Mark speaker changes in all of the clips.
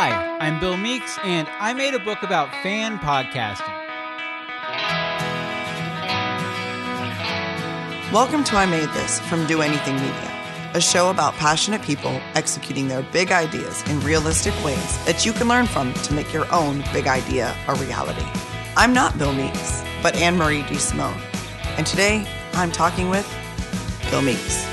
Speaker 1: Hi, I'm Bill Meeks, and I made a book about fan podcasting.
Speaker 2: Welcome to I Made This from Do Anything Media, a show about passionate people executing their big ideas in realistic ways that you can learn from to make your own big idea a reality. I'm not Bill Meeks, but Anne Marie DeSimone, and today I'm talking with Bill Meeks.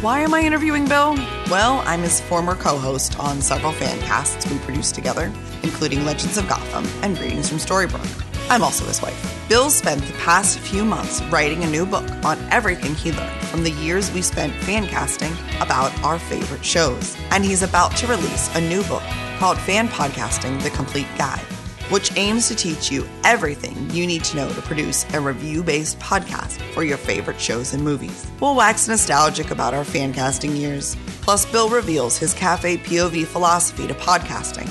Speaker 2: Why am I interviewing Bill? Well, I'm his former co host on several fan casts we produced together, including Legends of Gotham and Greetings from Storybrooke. I'm also his wife. Bill spent the past few months writing a new book on everything he learned from the years we spent fan casting about our favorite shows. And he's about to release a new book called Fan Podcasting The Complete Guide which aims to teach you everything you need to know to produce a review based podcast for your favorite shows and movies. We'll wax nostalgic about our fan casting years, plus, Bill reveals his cafe POV philosophy to podcasting.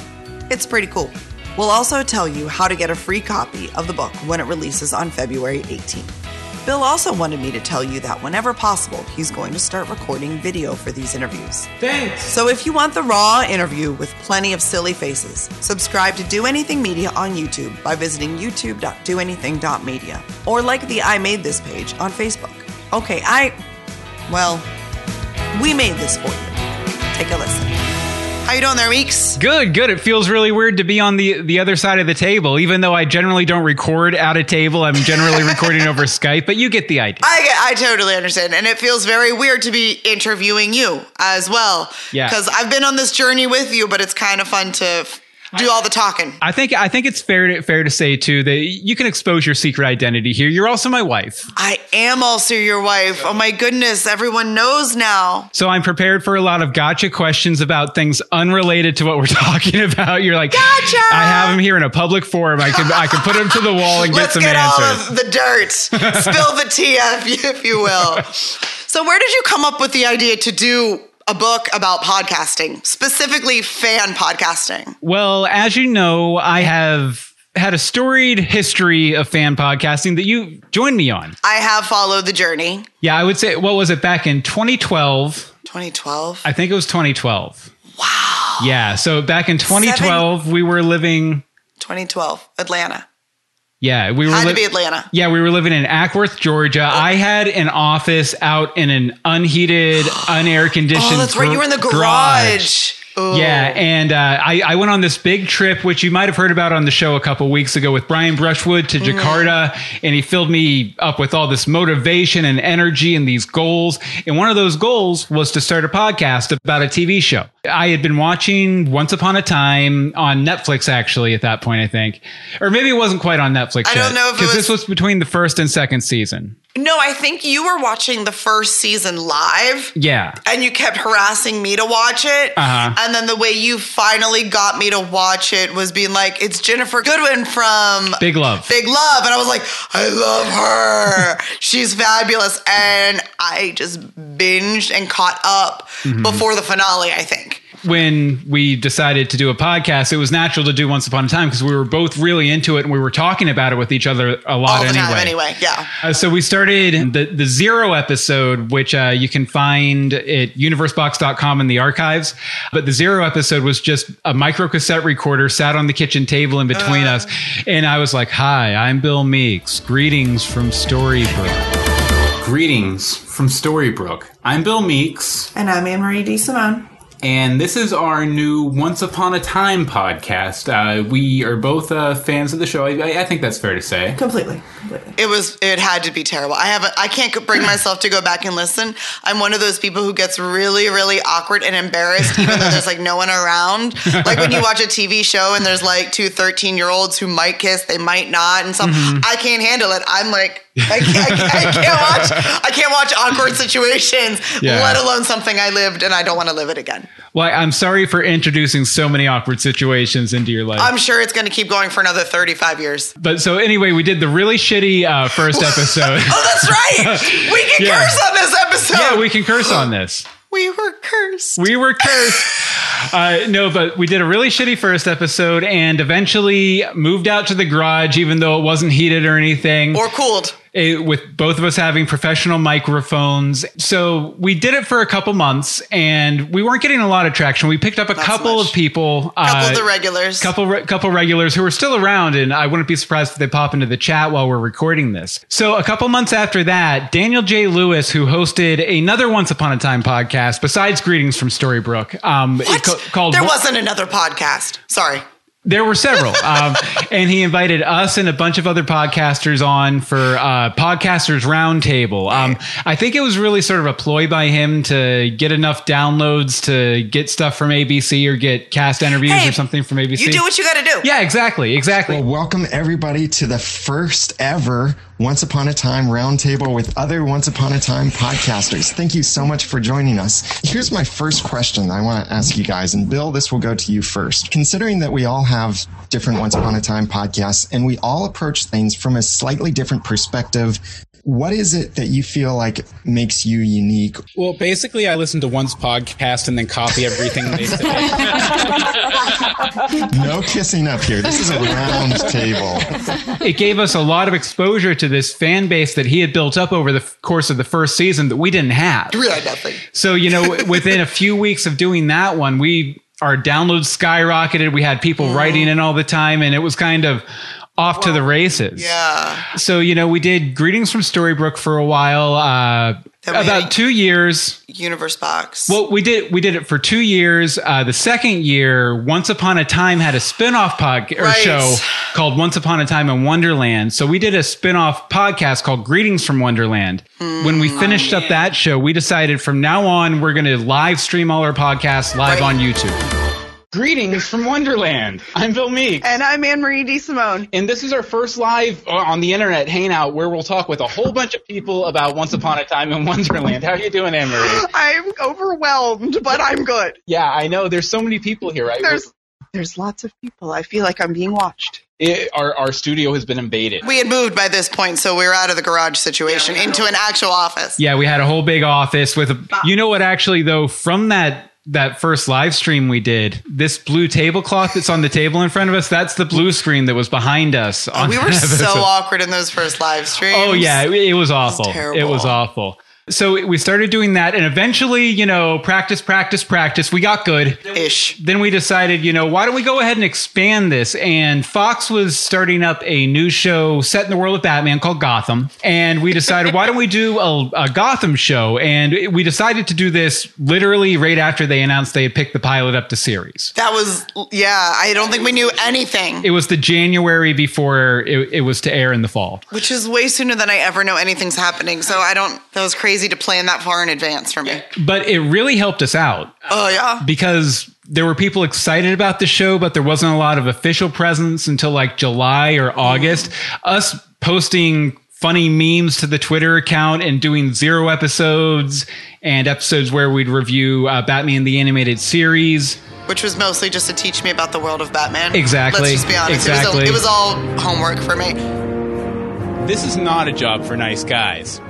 Speaker 2: It's pretty cool. We'll also tell you how to get a free copy of the book when it releases on February 18th. Bill also wanted me to tell you that whenever possible, he's going to start recording video for these interviews.
Speaker 1: Thanks!
Speaker 2: So if you want the raw interview with plenty of silly faces, subscribe to Do Anything Media on YouTube by visiting youtube.doanything.media or like the I Made This page on Facebook. Okay, I. Well, we made this for you. Take a listen. How you doing there, Meeks?
Speaker 1: Good, good. It feels really weird to be on the the other side of the table, even though I generally don't record at a table. I'm generally recording over Skype, but you get the idea.
Speaker 2: I get, I totally understand, and it feels very weird to be interviewing you as well.
Speaker 1: Yeah.
Speaker 2: because I've been on this journey with you, but it's kind of fun to do all the talking.
Speaker 1: I think I think it's fair to, fair to say too that you can expose your secret identity here. You're also my wife,
Speaker 2: I am also your wife. Oh my goodness, everyone knows now.
Speaker 1: so I'm prepared for a lot of gotcha questions about things unrelated to what we're talking about. You're like,
Speaker 2: Gotcha!
Speaker 1: I have him here in a public forum. I can I can put him to the wall and get some
Speaker 2: get
Speaker 1: answers.
Speaker 2: all of the dirt, spill the tea, if you, if you will. So, where did you come up with the idea to do a book about podcasting, specifically fan podcasting?
Speaker 1: Well, as you know, I have had a storied history of fan podcasting that you joined me on.
Speaker 2: I have followed the journey.
Speaker 1: Yeah, I would say, what was it back in 2012?
Speaker 2: 2012.
Speaker 1: I think it was 2012. Wow. Yeah, so back in 2012, we were living.
Speaker 2: 2012, Atlanta.
Speaker 1: Yeah, we were.
Speaker 2: Had
Speaker 1: li-
Speaker 2: to be Atlanta.
Speaker 1: Yeah, we were living in Acworth, Georgia. I had an office out in an unheated, unair conditioned.
Speaker 2: Oh, that's right. You were in the garage. Ooh.
Speaker 1: Yeah, and uh, I, I went on this big trip, which you might have heard about on the show a couple weeks ago with Brian Brushwood to
Speaker 2: Mm-hmm.
Speaker 1: Jakarta, and he filled me up with all this motivation and energy and these goals. And one of those goals was to start a podcast about a TV show. I had been watching Once Upon a Time on Netflix, actually, at that point, I think, or maybe it wasn't quite on Netflix.
Speaker 2: I don't know if it
Speaker 1: because
Speaker 2: was-
Speaker 1: this was between the first and second season.
Speaker 2: No, I think you were watching the first season live.
Speaker 1: Yeah.
Speaker 2: and you kept harassing me to watch it.
Speaker 1: Uh-huh.
Speaker 2: And then the way you finally got me to watch it was being like, it's Ginnifer Goodwin from
Speaker 1: Big love.
Speaker 2: Big Love. And I was like, I love her. She's fabulous. And I just binged and caught up
Speaker 1: Mm-hmm.
Speaker 2: before the finale, I think.
Speaker 1: When we decided to do a podcast, it was natural to do Once Upon a Time because we were both really into it and we were talking about it with each other a lot
Speaker 2: All the
Speaker 1: anyway.
Speaker 2: time, anyway. Yeah.
Speaker 1: Uh, so we started the, the zero episode, which uh, you can find at universebox.com in the archives. But the zero episode was just a micro cassette recorder sat on the kitchen table in between
Speaker 2: Uh.
Speaker 1: us. And I was like, Hi, I'm Bill Meeks. Greetings from Storybrooke. Greetings from Storybrooke. I'm Bill Meeks.
Speaker 2: And I'm Anne Marie DeSimone.
Speaker 1: And this is our new Once Upon a Time podcast. Uh, we are both uh, fans of the show. I, I think that's fair to say.
Speaker 2: Completely. Completely. It was. It had to be terrible. I haven't. I can't bring myself to go back and listen. I'm one of those people who gets really, really awkward and embarrassed, even though there's like no one around. Like when you watch a TV show and there's like two 13 year olds who might kiss, they might not, and some. I can't handle it. I'm like. I can't, I, can't, watch. I can't watch awkward situations,
Speaker 1: Yeah.
Speaker 2: let alone something I lived and I don't want to live it again.
Speaker 1: Well, I'm sorry for introducing so many awkward situations into your life.
Speaker 2: I'm sure it's going to keep going for another 35 years.
Speaker 1: but so anyway, we did the really shitty uh, first episode.
Speaker 2: Oh, that's right. We can
Speaker 1: Yeah.
Speaker 2: curse on this episode.
Speaker 1: yeah, we can curse on this.
Speaker 2: We were cursed.
Speaker 1: We were cursed. Uh, no, but we did a really shitty first episode and eventually moved out to the garage, even though it wasn't heated or anything.
Speaker 2: or cooled.
Speaker 1: Eh, with both of us having professional microphones. So we did it for a couple months and we weren't getting a lot of traction. We picked up a
Speaker 2: Not
Speaker 1: couple
Speaker 2: much.
Speaker 1: of people,
Speaker 2: Couple
Speaker 1: uh,
Speaker 2: of the regulars.
Speaker 1: couple re- couple regulars who are still around and I wouldn't be surprised if they pop into the chat while we're recording this. So a couple months after that, Daniel J. Lewis, who hosted another Once Upon a Time podcast besides Greetings from Storybrooke, um, called
Speaker 2: there wasn't another podcast. Sorry.
Speaker 1: There were several, um, and he invited us and a bunch of other podcasters on for uh, podcasters roundtable. Um, I think it was really sort of a ploy by him to get enough downloads to get stuff from ABC or get cast interviews
Speaker 2: Hey,
Speaker 1: or something from ABC.
Speaker 2: You do what you got to do.
Speaker 1: yeah, exactly, exactly.
Speaker 3: Well, welcome everybody to the first ever Once Upon a Time roundtable with other Once Upon a Time podcasters. Thank you so much for joining us. Here's my first question I want to ask you guys, and Bill, this will go to you first. Considering that we all have different Once Upon a Time podcasts and we all approach things from a slightly different perspective, what is it that you feel like makes you unique?
Speaker 4: Well, basically, I listen to one's podcast and then copy everything they say.
Speaker 3: No kissing up here. This is a round table.
Speaker 1: it gave us a lot of exposure to this fan base that he had built up over the f- course of the first season that we didn't have.
Speaker 2: Really, nothing.
Speaker 1: So, you know, within a few weeks of doing that one, we our downloads skyrocketed. We had people writing in all the time, and it was kind of off to the races.
Speaker 2: Yeah.
Speaker 1: So, you know, we did greetings from Storybrooke for a while, uh, about two years.
Speaker 2: Universe box.
Speaker 1: Well, we did we did it for two years. Uh, the second year, Once Upon a Time had a spin-off podcast or
Speaker 2: Right.
Speaker 1: show called Once Upon a Time in Wonderland. So we did a spin-off podcast called Greetings from Wonderland. when we finished up that show, we decided from now on we're going to live stream all our podcasts live
Speaker 2: Right.
Speaker 1: on YouTube.
Speaker 4: Greetings from Wonderland. I'm Bill Meek.
Speaker 5: And I'm Anne Marie DeSimone.
Speaker 4: And this is our first live uh, on the internet hangout where we'll talk with a whole bunch of people about Once Upon a Time in Wonderland. How are you doing, Anne Marie?
Speaker 5: I'm overwhelmed, but I'm good.
Speaker 4: Yeah, I know. There's so many people here, right?
Speaker 5: There's there's lots of people. I feel like I'm being watched.
Speaker 4: It- our, our studio has been invaded.
Speaker 2: we had moved by this point, so we were out of the garage situation into an actual office.
Speaker 1: Yeah, we had a whole big office with a, you know what actually though from that that first live stream we did, this blue tablecloth that's on the table in front of us, that's the blue screen that was behind us.
Speaker 2: We were so awkward in those first live streams.
Speaker 1: Oh yeah, it, it was awful.
Speaker 2: terrible.
Speaker 1: it was awful. So we started doing that, and eventually, you know, practice, practice, practice. We got good.
Speaker 2: Ish.
Speaker 1: Then we decided, you know, why don't we go ahead and expand this? And Fox was starting up a new show set in the world of Batman called Gotham. And we decided, why don't we do a, a Gotham show? And we decided to do this literally right after they announced they had picked the pilot up to series.
Speaker 2: That was yeah. I don't think we knew anything,
Speaker 1: It was the January before it, it was to air in the fall.
Speaker 2: which is way sooner than I ever know anything's happening. So I don't. That was crazy to plan that far in advance for me.
Speaker 1: But it really helped us out.
Speaker 2: Oh yeah.
Speaker 1: because there were people excited about the show, but there wasn't a lot of official presence until like July or August. Us posting funny memes to the Twitter account and doing zero episodes and episodes where we'd review uh, Batman the Animated Series.
Speaker 2: Which was mostly just to teach me about the world of Batman.
Speaker 1: Exactly.
Speaker 2: Let's just be honest. It,
Speaker 1: Exactly.
Speaker 2: was it was all homework for me.
Speaker 4: This is not a job for nice guys.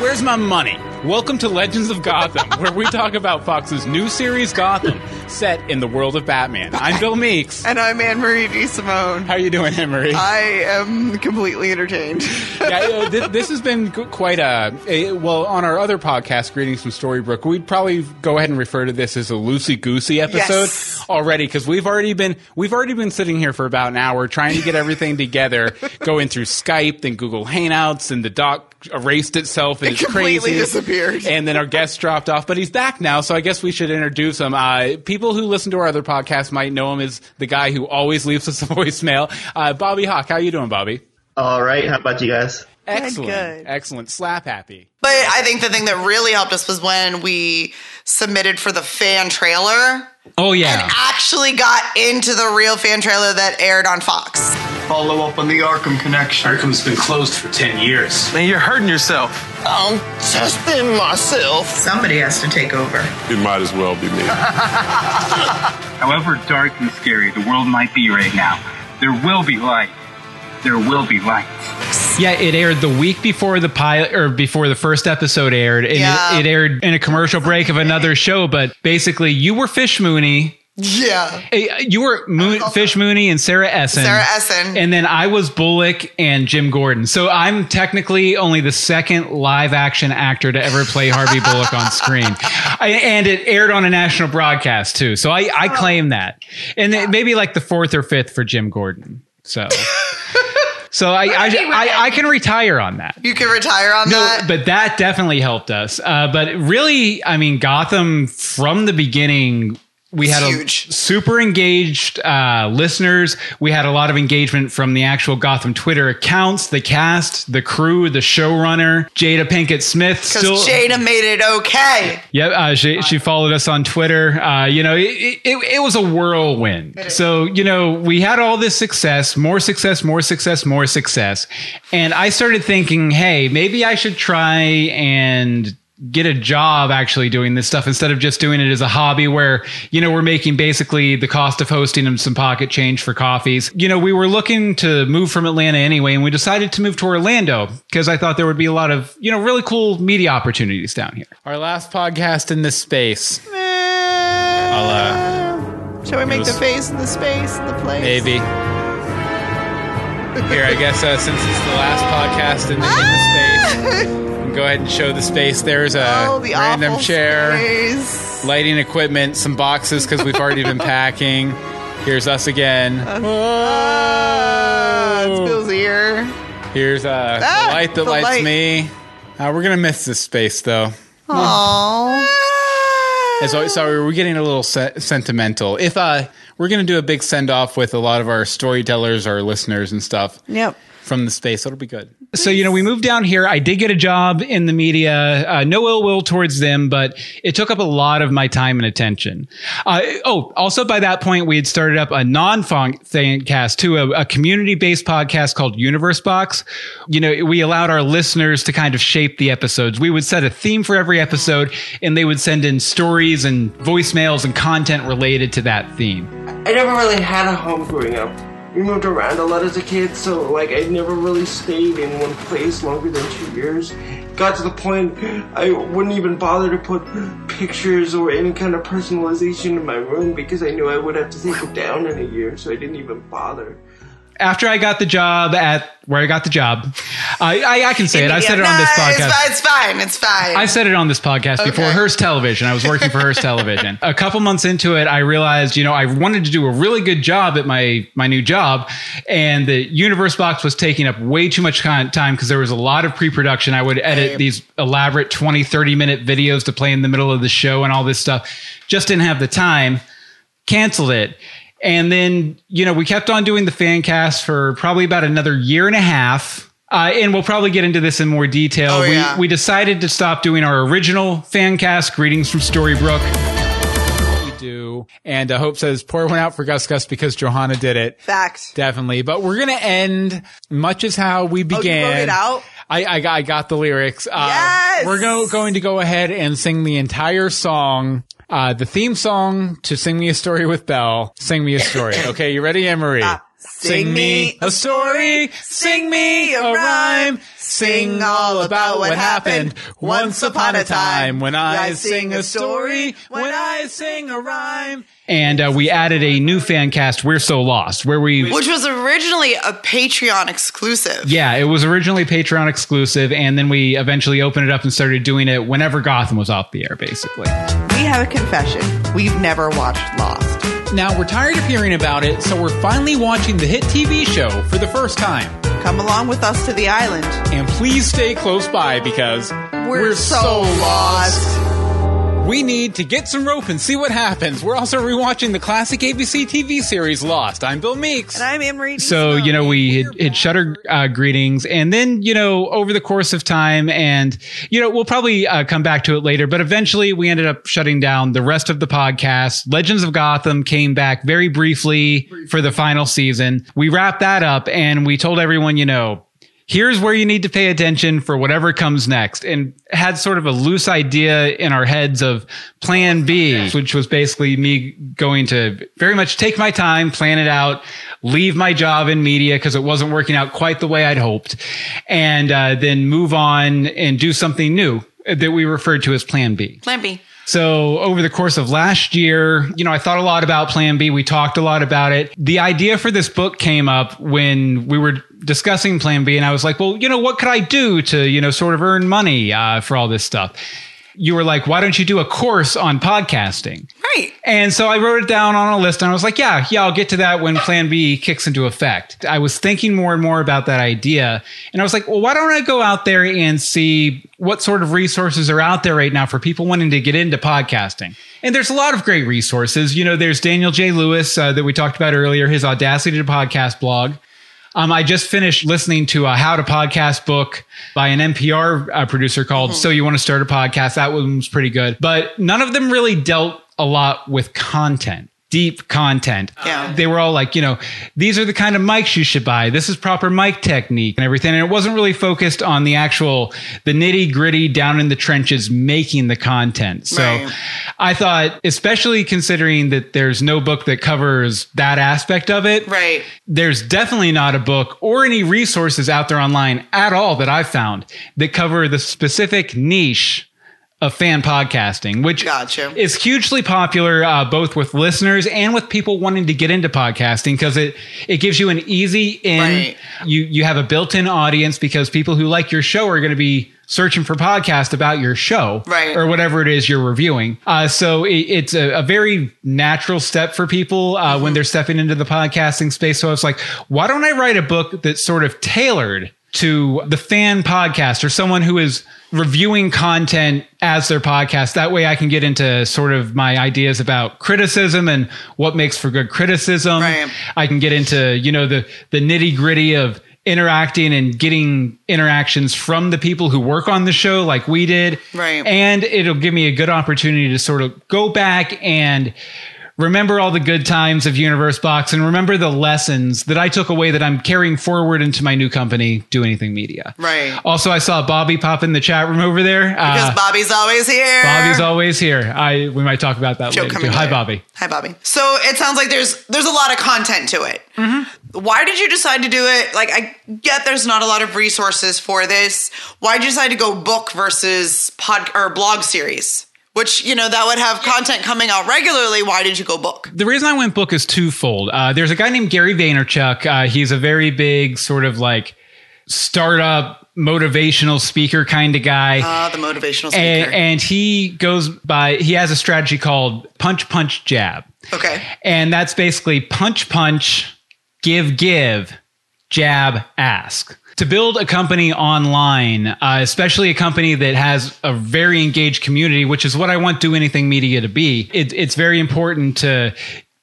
Speaker 4: Where's my money? Welcome to Legends of Gotham, where we talk about Fox's new series Gotham, set in the world of Batman. I'm Bill Meeks.
Speaker 5: And I'm Anne Marie DeSimone.
Speaker 4: How are you doing, Anne Marie?
Speaker 5: I am completely entertained.
Speaker 4: yeah, uh, th- this has been quite a, a well on our other podcast, Greetings from Storybrooke. We'd probably go ahead and refer to this as a loosey goosey episode
Speaker 2: Yes.
Speaker 4: already because we've already been we've already been sitting here for about an hour trying to get everything together, going through Skype, then Google Hangouts, and the doc erased itself and it's
Speaker 5: completely
Speaker 4: crazy.
Speaker 5: disappeared.
Speaker 4: And then our guest dropped off, but he's back now, so I guess we should introduce him. Uh, people who listen to our other podcast might know him as the guy who always leaves us a voicemail. Uh, Bobby Hawk, how you doing, Bobby?
Speaker 6: All right. How about you guys?
Speaker 4: Excellent.
Speaker 5: good.
Speaker 4: Excellent. Slap happy.
Speaker 2: But I think the thing that really helped us was when we submitted for the fan trailer
Speaker 1: Oh
Speaker 2: and
Speaker 1: yeah.
Speaker 2: actually got into the real fan trailer that aired on Fox.
Speaker 7: Follow up on the Arkham connection.
Speaker 8: Arkham's been closed for 10 years.
Speaker 7: Man, you're hurting yourself.
Speaker 6: I'm testing myself.
Speaker 2: Somebody has to take over.
Speaker 9: It might as well be me.
Speaker 8: However dark and scary the world might be right now, there will be light. There will be light.
Speaker 1: Yeah, it aired the week before the pilot or before the first episode aired. And
Speaker 2: Yeah.
Speaker 1: it, it aired in a commercial break of another show, but basically you were Fish Mooney.
Speaker 2: Yeah.
Speaker 1: Eh, you were Moon, Fish Mooney and Sarah Essen.
Speaker 2: Sarah Essen.
Speaker 1: And then I was Bullock and Jim Gordon. So I'm technically only the second live action actor to ever play Harvey Bullock on screen. I, and it aired on a national broadcast too. So I, I oh. claim that. And then maybe like the fourth or fifth for Jim Gordon. So. So I I, I I can retire on that.
Speaker 2: You can retire on that?
Speaker 1: No,
Speaker 2: that.
Speaker 1: but that definitely helped us. Uh, but really, I mean, Gotham from the beginning, we had
Speaker 2: Huge.
Speaker 1: a super engaged uh, listeners. We had a lot of engagement from the actual Gotham Twitter accounts, the cast, the crew, the showrunner, Jada Pinkett Smith.
Speaker 2: Because Jada made it okay.
Speaker 1: Yeah, uh, she, she followed us on Twitter. Uh, you know, it, it, it was a whirlwind. So, you know, we had all this success, more success, more success, more success. And I started thinking, hey, maybe I should try and get a job actually doing this stuff instead of just doing it as a hobby where, you know, we're making basically the cost of hosting and some pocket change for coffees. You know, we were looking to move from Atlanta anyway, and we decided to move to Orlando because I thought there would be a lot of, you know, really cool media opportunities down here.
Speaker 4: Our last podcast in this space. I'll, uh,
Speaker 2: Shall we make
Speaker 4: was-
Speaker 2: the face in the space and the place?
Speaker 4: maybe. Here, I guess uh, since it's the last podcast in the, in the space, we can go ahead and show the space. There's a
Speaker 2: Oh, the
Speaker 4: random chair,
Speaker 2: space.
Speaker 4: lighting equipment, some boxes because we've already been packing. Here's us again.
Speaker 2: Ah, it's Bill's ear.
Speaker 4: Here's uh,
Speaker 2: Ah,
Speaker 4: the light that
Speaker 2: the
Speaker 4: lights
Speaker 2: light.
Speaker 4: me. Uh, we're gonna miss this space though.
Speaker 2: Aww.
Speaker 4: As always, sorry, we're getting a little se- sentimental. If uh, we're gonna do a big send off with a lot of our storytellers, our listeners, and stuff
Speaker 2: Yep.
Speaker 4: from the space, it'll be good.
Speaker 1: So, you know, we moved down here. I did get a job in the media. Uh, no ill will towards them, but it took up a lot of my time and attention. Uh, oh, also by that point, we had started up a non-funk cast too, a, a community based podcast called Universe Box. You know, we allowed our listeners to kind of shape the episodes. We would set a theme for every episode, and they would send in stories and voicemails and content related to that theme.
Speaker 9: I never really had a home growing up. We moved around a lot as a kid, so like I never really stayed in one place longer than two years. Got to the point I wouldn't even bother to put pictures or any kind of personalization in my room because I knew I would have to take it down in a year, so I didn't even bother.
Speaker 1: After I got the job at where I got the job, I, I, I can say it. I said it on this podcast.
Speaker 2: It's fine. It's fine.
Speaker 1: I said it on this podcast before Hearst Television. I was working for Hearst Television. A couple months into it, I realized, you know, I wanted to do a really good job at my my new job, and the Universe Box was taking up way too much time because there was a lot of pre-production. I would edit these elaborate 20, 30 minute videos to play in the middle of the show and all this stuff. Just didn't have the time. Canceled it. And then, you know, we kept on doing the fan cast for probably about another year and a half. Uh, and we'll probably get into this in more detail.
Speaker 2: Oh,
Speaker 1: we,
Speaker 2: yeah.
Speaker 1: we decided to stop doing our original fan cast, Greetings from Storybrooke.
Speaker 4: We do, and uh, Hope says pour one out for Gus Gus because Johanna did it.
Speaker 2: Fact.
Speaker 4: Definitely, but we're gonna end much as how we
Speaker 2: Oh, you
Speaker 4: began.
Speaker 2: wrote it out?
Speaker 4: I, I, got- I got the lyrics. Uh,
Speaker 2: Yes!
Speaker 4: We're go, going to go ahead and sing the entire song. Uh, the theme song to Sing Me a Story with Belle. Sing me a story. Okay, you ready, Anne Marie?
Speaker 2: Ah, Sing me
Speaker 4: a story. Sing me a rhyme. Sing all about what happened once upon a time. When I sing a story. When I sing a rhyme.
Speaker 1: And uh, we added a new fan cast, We're So Lost, where we.
Speaker 2: Which was originally a Patreon exclusive.
Speaker 1: Yeah, it was originally Patreon exclusive, and then we eventually opened it up and started doing it whenever Gotham was off the air, basically.
Speaker 5: We have a confession. We've never watched Lost.
Speaker 4: Now we're tired of hearing about it, so we're finally watching the hit TV show for the first time.
Speaker 5: Come along with us to the island.
Speaker 4: And please stay close by because
Speaker 5: We're, so, lost.
Speaker 4: We need to get some rope and see what happens. We're also rewatching the classic ABC TV series Lost. I'm Bill Meeks.
Speaker 5: And I'm Marie.
Speaker 1: so you know we had, had shutter uh, greetings and then you know over the course of time and you know we'll probably uh, come back to it later but eventually we ended up shutting down the rest of the podcast legends of gotham came back very briefly for the final season we wrapped that up and we told everyone you know here's where you need to pay attention for whatever comes next and had sort of a loose idea in our heads of plan B, which was basically me going to very much take my time, plan it out, leave my job in media because it wasn't working out quite the way I'd hoped, and uh, then move on and do something new that we referred to as plan B.
Speaker 2: Plan B.
Speaker 1: So over the course of last year, you know, I thought a lot about Plan B. We talked a lot about it. The idea for this book came up when we were discussing Plan B, and I was like, well, you know, what could I do to, you know, sort of earn money uh, for all this stuff? You were like, why don't you do a course on podcasting?
Speaker 2: Right.
Speaker 1: And so I wrote it down on a list and I was like, yeah, yeah, I'll get to that when Plan B kicks into effect. I was thinking more and more about that idea. And I was like, well, why don't I go out there and see what sort of resources are out there right now for people wanting to get into podcasting? And there's a lot of great resources. You know, there's Daniel J. Lewis uh, that we talked about earlier, his Audacity to Podcast blog. Um, I just finished listening to a How to Podcast book by an NPR uh, producer called So You Want to Start a Podcast. That one was pretty good. But none of them really dealt a lot with content. Deep content.
Speaker 2: Yeah.
Speaker 1: They were all like, you know, these are the kind of mics you should buy. This is proper mic technique and everything. And it wasn't really focused on the actual, the nitty gritty down in the trenches making the content. So
Speaker 2: Right.
Speaker 1: I thought, especially considering that there's no book that covers that aspect of it
Speaker 2: Right.
Speaker 1: there's definitely not a book or any resources out there online at all that I've found that cover the specific niche of fan podcasting, which
Speaker 2: Gotcha.
Speaker 1: is hugely popular uh, both with listeners and with people wanting to get into podcasting because it it gives you an easy in.
Speaker 2: Right.
Speaker 1: You you have a built-in audience because people who like your show are going to be searching for podcast about your show
Speaker 2: Right.
Speaker 1: or whatever it is you're reviewing. Uh, so it, it's a, a very natural step for people uh,
Speaker 2: Mm-hmm.
Speaker 1: when they're stepping into the podcasting space. So I was like, why don't I write a book that's sort of tailored to the fan podcast or someone who is reviewing content as their podcast. That way I can get into sort of my ideas about criticism and what makes for good criticism.
Speaker 2: Right.
Speaker 1: I can get into, you know, the the nitty gritty of interacting and getting interactions from the people who work on the show like we did.
Speaker 2: Right.
Speaker 1: And it'll give me a good opportunity to sort of go back and remember all the good times of Universe Box and remember the lessons that I took away that I'm carrying forward into my new company, Do Anything Media.
Speaker 2: Right.
Speaker 1: Also, I saw Bobby pop in the chat room over there.
Speaker 2: Because
Speaker 1: Uh,
Speaker 2: Bobby's always here.
Speaker 1: Bobby's always here. I we might talk about that later. Too. Hi,
Speaker 2: later.
Speaker 1: Bobby.
Speaker 2: Hi, Bobby. So it sounds like there's there's a lot of content to it. Why did you decide to do it? Like, I get there's not a lot of resources for this. Why did you decide to go book versus pod or blog series? Which you know that would have content coming out regularly. Why did you go book?
Speaker 1: The reason I went book is twofold. Uh, there's a guy named Gary Vaynerchuk. Uh, he's a very big sort of like startup motivational speaker kind of guy.
Speaker 2: Uh, the motivational speaker.
Speaker 1: and, and he goes by he has a strategy called punch punch jab
Speaker 2: okay.
Speaker 1: and that's basically punch punch give give jab ask to build a company online uh, especially a company that has a very engaged community which is what i want do anything media to be it, it's very important to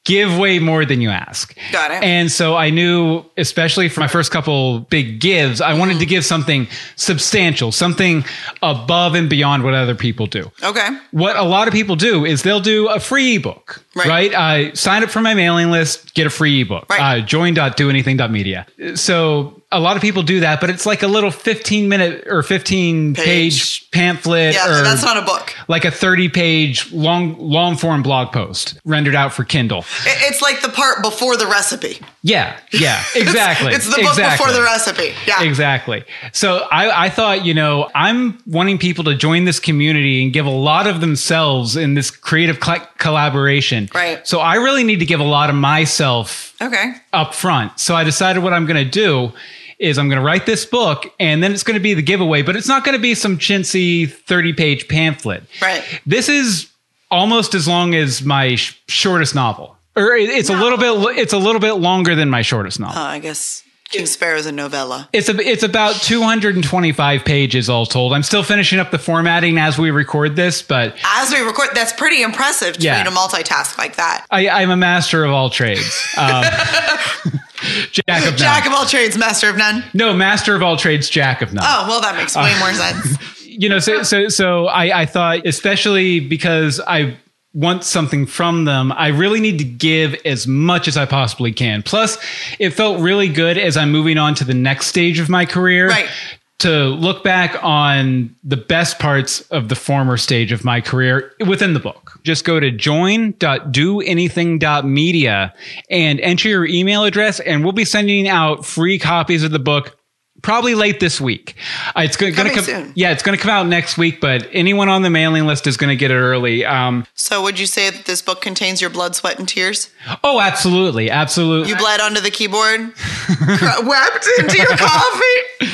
Speaker 1: give way more than you ask
Speaker 2: Got it.
Speaker 1: and so i knew especially for my first couple big gives i wanted to give something substantial something above and beyond what other people do
Speaker 2: Okay.
Speaker 1: what a lot of people do is they'll do a free ebook,
Speaker 2: Right.
Speaker 1: right? Uh, sign up for my mailing list, get a free ebook.
Speaker 2: Right.
Speaker 1: Uh, join.doanything.media. So a lot of people do that, but it's like a little 15 minute or 15 page,
Speaker 2: Page.
Speaker 1: pamphlet
Speaker 2: Yeah,
Speaker 1: or
Speaker 2: that's not a book.
Speaker 1: like a 30 page long, long form blog post rendered out for Kindle.
Speaker 2: It's like the part before the recipe.
Speaker 1: Yeah. Yeah. Exactly.
Speaker 2: It's the book
Speaker 1: exactly.
Speaker 2: before the recipe. Yeah.
Speaker 1: Exactly. So I, I thought, you know, I'm wanting people to join this community and give a lot of themselves in this creative cl- collaboration.
Speaker 2: Right.
Speaker 1: So I really need to give a lot of myself
Speaker 2: Okay.
Speaker 1: up front. So I decided what I'm going to do is I'm going to write this book and then it's going to be the giveaway, but it's not going to be some chintzy 30 page pamphlet.
Speaker 2: Right.
Speaker 1: This is almost as long as my sh- shortest novel. Or it- it's a little bit it's a little bit longer than my shortest novel.
Speaker 2: Uh, I guess King Sparrow's a novella.
Speaker 1: It's a, it's about 225 pages all told. I'm still finishing up the formatting as we record this, but
Speaker 2: As we record, that's pretty impressive to
Speaker 1: Yeah.
Speaker 2: be to multitask like that.
Speaker 1: I, I'm a master of all trades. Um, jack of none.
Speaker 2: Jack of all trades, master of none.
Speaker 1: no, master of all trades, jack of none.
Speaker 2: Oh, well, that makes way
Speaker 1: Uh,
Speaker 2: more sense.
Speaker 1: you know, so so so I, I thought, especially because I want something from them, I really need to give as much as I possibly can. Plus, it felt really good as I'm moving on to the next stage of my career.
Speaker 2: Right.
Speaker 1: To look back on the best parts of the former stage of my career within the book. Just go to join.doanything.media and enter your email address, and we'll be sending out free copies of the book probably late this week. Uh, it's going to come.
Speaker 2: soon.
Speaker 1: Yeah, it's going to come out next week. But anyone on the mailing list is going to get it early. Um,
Speaker 2: So, would you say that this book contains your blood, sweat, and tears?
Speaker 1: oh, absolutely, absolutely.
Speaker 2: You bled onto the keyboard, wept into your coffee.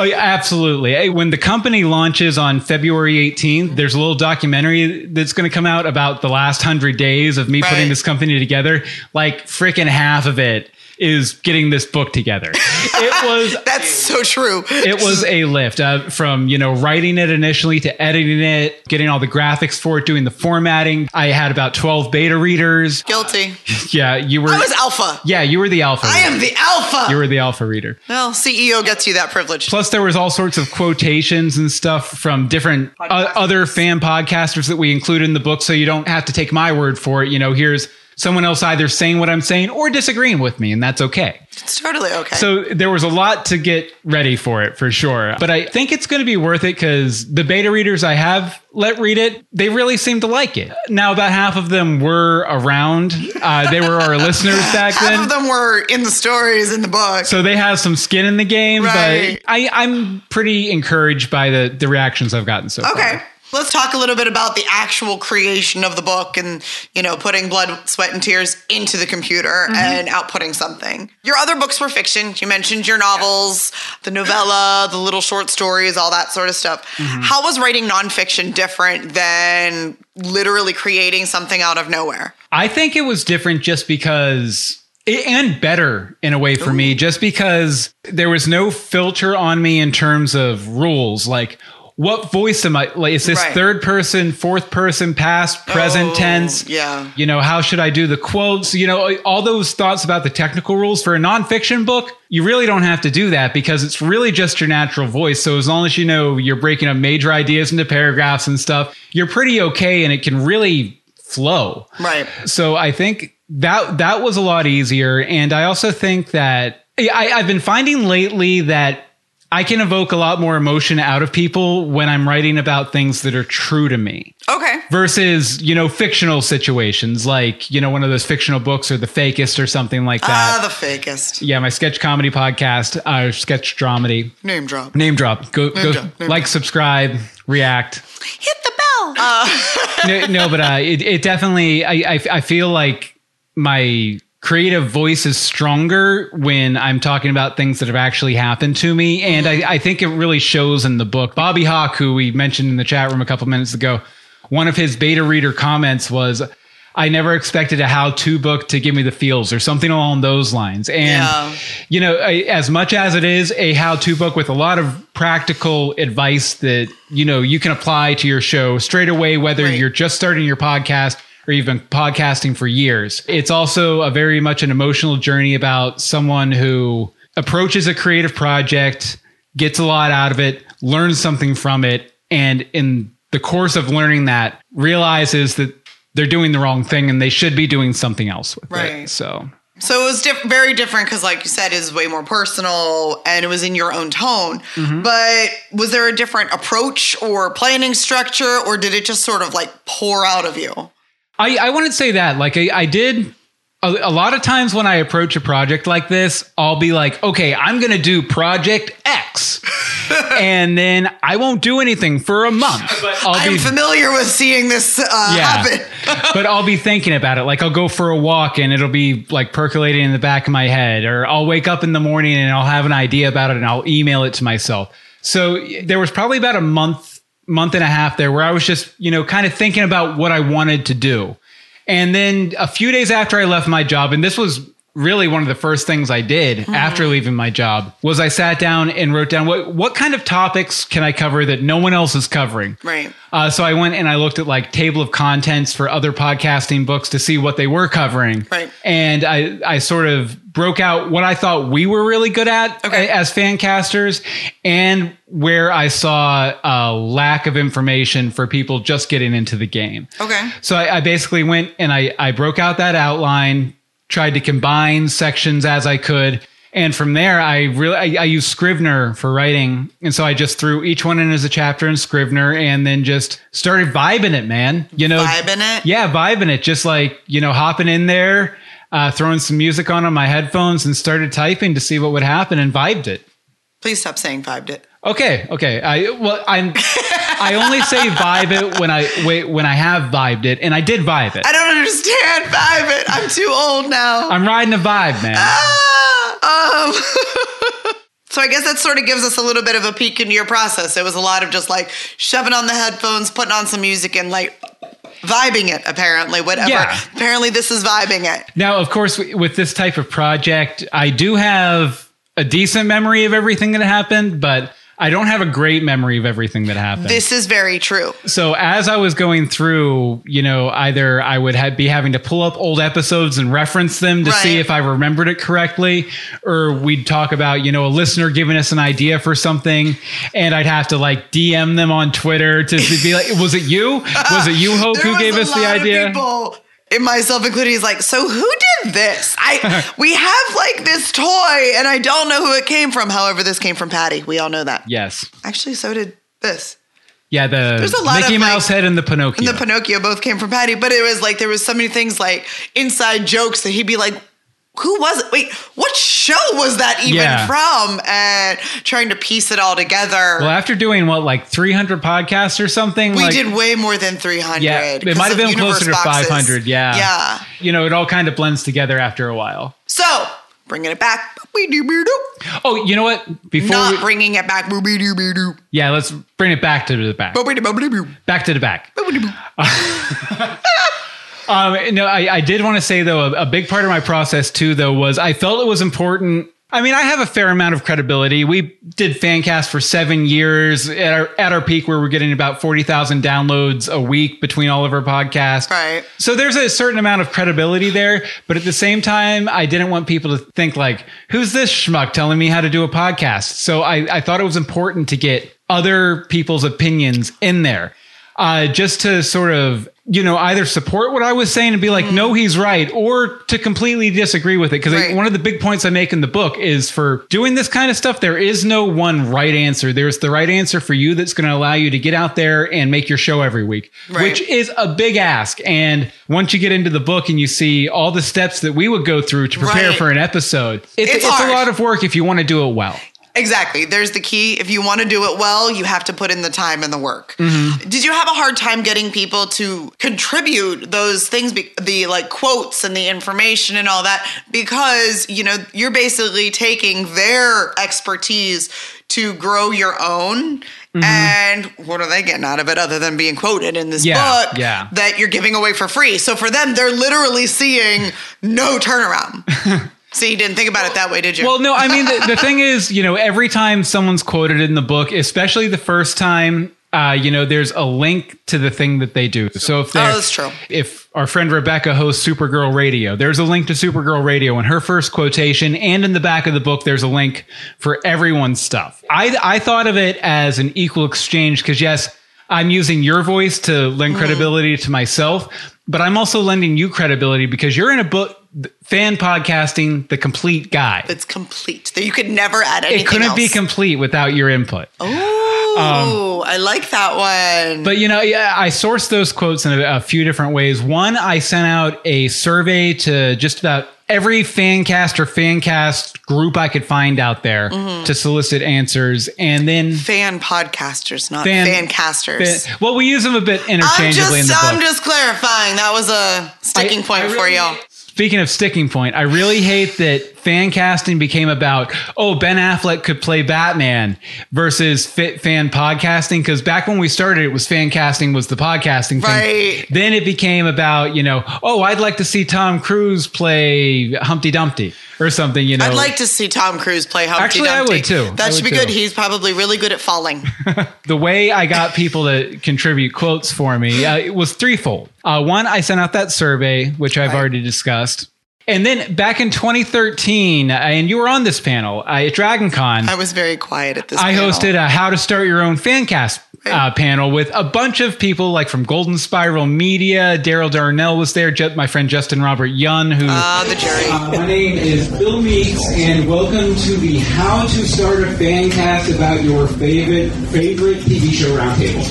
Speaker 1: Oh, yeah, absolutely. Hey, When the company launches on February 18th, there's a little documentary that's going to come out about the last hundred days of me putting this company together. Like freaking half of it is getting this book together. It was
Speaker 2: That's so true.
Speaker 1: it was a lift uh, from you know writing it initially to editing it, getting all the graphics for it, doing the formatting. I had about 12 beta readers.
Speaker 2: guilty.
Speaker 1: Yeah, you were.
Speaker 2: I was alpha.
Speaker 1: yeah, you were the alpha.
Speaker 2: I am the alpha.
Speaker 1: You were the alpha reader.
Speaker 2: well, CEO gets you that privilege.
Speaker 1: Plus, there was all sorts of quotations and stuff from different uh, other fan podcasters that we included in the book, so you don't have to take my word for it. You know, here's someone else either saying what I'm saying or disagreeing with me, and that's okay.
Speaker 2: It's totally okay.
Speaker 1: So there was a lot to get ready for it for sure. But I think it's going to be worth it because the beta readers I have let read it, they really seem to like it. Now, about half of them were around. Uh, they were our listeners back
Speaker 2: half
Speaker 1: then.
Speaker 2: of them were in the stories in the book.
Speaker 1: So they have some skin in the game,
Speaker 2: Right.
Speaker 1: but I, I'm pretty encouraged by the, the reactions I've gotten so
Speaker 2: Okay.
Speaker 1: far.
Speaker 2: Let's talk a little bit about the actual creation of the book and, you know, putting blood, sweat, and tears into the computer
Speaker 1: Mm-hmm.
Speaker 2: and outputting something. Your other books were fiction. You mentioned your novels, the novella, the little short stories, all that sort of stuff.
Speaker 1: Mm-hmm.
Speaker 2: How was writing nonfiction different than literally creating something out of nowhere?
Speaker 1: I think it was different just because and better in a way for me just because there was no filter on me in terms of rules like what voice am I like is this
Speaker 2: Right.
Speaker 1: third person fourth person past present
Speaker 2: Oh,
Speaker 1: tense
Speaker 2: yeah.
Speaker 1: you know how should I do the quotes you know all those thoughts about the technical rules for a nonfiction book you really don't have to do that because it's really just your natural voice so as long as you know you're breaking up major ideas into paragraphs and stuff you're pretty okay and it can really flow
Speaker 2: Right.
Speaker 1: so I think that that was a lot easier, and I also think that I, I've been finding lately that I can evoke a lot more emotion out of people when I'm writing about things that are true to me
Speaker 2: Okay.
Speaker 1: versus you know fictional situations like you know one of those fictional books or the fakest or something like that.
Speaker 2: Ah, the fakest.
Speaker 1: yeah, my sketch comedy podcast, uh, sketch dramedy.
Speaker 2: Name drop.
Speaker 1: Name drop. Go go
Speaker 2: drop, name
Speaker 1: like, subscribe, react.
Speaker 2: Hit the bell. Uh,
Speaker 1: no, no, but uh, it, it definitely. I, I I feel like my creative voice is stronger when I'm talking about things that have actually happened to me, and I, I think it really shows in the book. Bobby Hawk, who we mentioned in the chat room a couple minutes ago, one of his beta reader comments was. I never expected a how-to book to give me the feels or something along those lines. And
Speaker 2: Yeah.
Speaker 1: you know, I- as much as it is a how-to book with a lot of practical advice that you know you can apply to your show straight away, whether
Speaker 2: Right.
Speaker 1: you're just starting your podcast or you've been podcasting for years. It's also a very much an emotional journey about someone who approaches a creative project, gets a lot out of it, learns something from it, and in the course of learning that, realizes that they're doing the wrong thing and they should be doing something else with
Speaker 2: Right.
Speaker 1: it. So
Speaker 2: So it was diff- very different because, like you said, is way more personal and it was in your own tone.
Speaker 1: Mm-hmm.
Speaker 2: But was there a different approach or planning structure, or did it just sort of like pour out of you?
Speaker 1: I, I wouldn't say that. Like I, I did a, a lot of times when I approach a project like this, I'll be like, okay, I'm going to do project X. and then I won't do anything for a month. I'll
Speaker 2: I'm
Speaker 1: be,
Speaker 2: familiar with seeing this uh,
Speaker 1: Yeah.
Speaker 2: happen.
Speaker 1: but I'll be thinking about it. Like I'll go for a walk and it'll be like percolating in the back of my head, or I'll wake up in the morning and I'll have an idea about it and I'll email it to myself. So there was probably about a month, month and a half there where I was just, you know, kind of thinking about what I wanted to do. And then a few days after I left my job, and this was really one of the first things I did after leaving my job, was I sat down and wrote down what what kind of topics can I cover that no one else is covering.
Speaker 2: Right.
Speaker 1: Uh, so I went and I looked at like table of contents for other podcasting books to see what they were covering.
Speaker 2: Right.
Speaker 1: And I, I sort of broke out what I thought we were really good at
Speaker 2: Okay.
Speaker 1: as fan casters and where I saw a lack of information for people just getting into the game.
Speaker 2: Okay.
Speaker 1: So I, I basically went and I, I broke out that outline, tried to combine sections as I could. And from there, I really I, I use Scrivener for writing, and so I just threw each one in as a chapter in Scrivener, and then just started vibing it, man. You know,
Speaker 2: Vibing it?
Speaker 1: Yeah, vibing it, just like you know, hopping in there, uh, throwing some music on on my headphones, and started typing to see what would happen, and vibed it.
Speaker 2: Please stop saying vibed it.
Speaker 1: Okay, okay. I well, I'm. I only say vibe it when I wait when I have vibed it, and I did vibe it.
Speaker 2: I don't understand vibe it. I'm too old now.
Speaker 1: I'm riding a vibe, man.
Speaker 2: Ah, um, so I guess that sort of gives us a little bit of a peek into your process. It was a lot of just like shoving on the headphones, putting on some music, and like vibing it. Apparently, whatever.
Speaker 1: Yeah.
Speaker 2: Apparently, this is vibing it.
Speaker 1: Now, of course, with this type of project, I do have a decent memory of everything that happened, but I don't have a great memory of everything that happened.
Speaker 2: This is very true.
Speaker 1: so as I was going through, you know, either I would have, be having to pull up old episodes and reference them to see if I remembered it correctly, or we'd talk about, you know, a listener giving us an idea for something, and I'd have to like DM them on Twitter to be like, "Was it you? Was it you, Hope, who gave us the idea?"
Speaker 2: people, and myself included, he's like, "So who did this? I we have like this toy, and I don't know who it came from. However, this came from Patty. We all know that.
Speaker 1: Yes.
Speaker 2: Actually, so did this.
Speaker 1: Yeah, the
Speaker 2: There's a lot
Speaker 1: Mickey
Speaker 2: of, like-
Speaker 1: Mouse head and the Pinocchio.
Speaker 2: And the Pinocchio both came from Patty, but it was like there was so many things like inside jokes that he'd be like, "Who was it? Wait, what show was that even
Speaker 1: Yeah.
Speaker 2: from?" And trying to piece it all together.
Speaker 1: well, after doing what, like 300 podcasts or something,
Speaker 2: we
Speaker 1: like,
Speaker 2: did way more than 300.
Speaker 1: Yeah, it might have been closer to
Speaker 2: boxes.
Speaker 1: 500. Yeah,
Speaker 2: Yeah.
Speaker 1: You know, it all kind of blends together after a while.
Speaker 2: So, bringing it back.
Speaker 1: Oh, you know what? Before
Speaker 2: Not
Speaker 1: we,
Speaker 2: bringing it back.
Speaker 1: Yeah, let's bring it back to the back. Back to the back. Um, no, I, I did want to say though, a, a big part of my process too, though, was I felt it was important. I mean, I have a fair amount of credibility. We did Fancast for seven years. At our at our peak, where we're getting about forty thousand downloads a week between all of our podcasts.
Speaker 2: Right.
Speaker 1: So there's a certain amount of credibility there, but at the same time, I didn't want people to think like, "Who's this schmuck telling me how to do a podcast?" So I, I thought it was important to get other people's opinions in there, uh, just to sort of you know either support what I was saying and be like, "No, he's right," or to completely disagree with it. Because
Speaker 2: Right.
Speaker 1: one of the big points I make in the book is for doing this kind of stuff, there is no one right answer. There's the right answer for you that's going to allow you to get out there and make your show every week,
Speaker 2: Right.
Speaker 1: which is a big ask. And once you get into the book and you see all the steps that we would go through to prepare
Speaker 2: Right.
Speaker 1: for an episode, it's,
Speaker 2: It's
Speaker 1: it's, a lot of work if you want to do it well.
Speaker 2: Exactly. There's the key. If you want to do it well, you have to put in the time and the work.
Speaker 1: Mm-hmm.
Speaker 2: Did you have a hard time getting people to contribute those things, the like quotes and the information and all that? Because, you know, you're basically taking their expertise to grow your own.
Speaker 1: Mm-hmm.
Speaker 2: And what are they getting out of it other than being quoted in this
Speaker 1: Yeah,
Speaker 2: book
Speaker 1: yeah.
Speaker 2: that you're giving away for free? So for them, they're literally seeing no turnaround. so you didn't think about it that way, did you?
Speaker 1: Well, no, I mean, the, the thing is, you know, every time someone's quoted in the book, especially the first time, uh, you know, there's a link to the thing that they do. So if they're,
Speaker 2: Oh, that's true.
Speaker 1: if our friend Rebecca hosts Supergirl Radio, there's a link to Supergirl Radio in her first quotation, and in the back of the book, there's a link for everyone's stuff. I I thought of it as an equal exchange because yes, I'm using your voice to lend
Speaker 2: Mm-hmm.
Speaker 1: credibility to myself, but I'm also lending you credibility because you're in a book fan podcasting, the complete guide.
Speaker 2: it's complete. That you could never add anything
Speaker 1: It couldn't
Speaker 2: else.
Speaker 1: be complete without your input.
Speaker 2: Oh, I like that one.
Speaker 1: But you know, yeah, I sourced those quotes in a, a few different ways. One, I sent out a survey to just about every fancast or fancast group I could find out there
Speaker 2: Mm-hmm.
Speaker 1: to solicit answers, and then
Speaker 2: fan podcasters, not
Speaker 1: Fan-
Speaker 2: fan, casters.
Speaker 1: fan- well, we use them a bit
Speaker 2: I'm
Speaker 1: interchangeably in the book.
Speaker 2: I'm just clarifying. That was a sticking
Speaker 1: I-
Speaker 2: point
Speaker 1: I
Speaker 2: for y'all.
Speaker 1: Speaking of sticking point, I really hate that fan casting became about, oh, Ben Affleck could play Batman versus fit fan podcasting. Cause back when we started, it was fan casting was the podcasting thing.
Speaker 2: Right.
Speaker 1: Then it became about, you know, oh, I'd like to see Tom Cruise play Humpty Dumpty or something, you know.
Speaker 2: I'd like to see Tom Cruise play Humpty
Speaker 1: Actually, I would too.
Speaker 2: That
Speaker 1: I
Speaker 2: should be good. He's probably really good at falling.
Speaker 1: the way I got people to contribute quotes for me uh, it was threefold. Uh, one, I sent out that survey, which I've
Speaker 2: Right.
Speaker 1: already discussed. And then back in 2013, uh, and you were on this panel uh, at DragonCon,
Speaker 2: I was very quiet at this.
Speaker 1: I
Speaker 2: panel.
Speaker 1: hosted a How to Start Your Own Fancast uh, panel with a bunch of people like from Golden Spiral Media. Daryl Darnell was there. Ju- my friend Justin Robert Young, who
Speaker 2: Ah, the jury.
Speaker 1: my name is Bill Meeks, and welcome to the How to Start a Fan Cast about your favorite favorite TV show roundtable.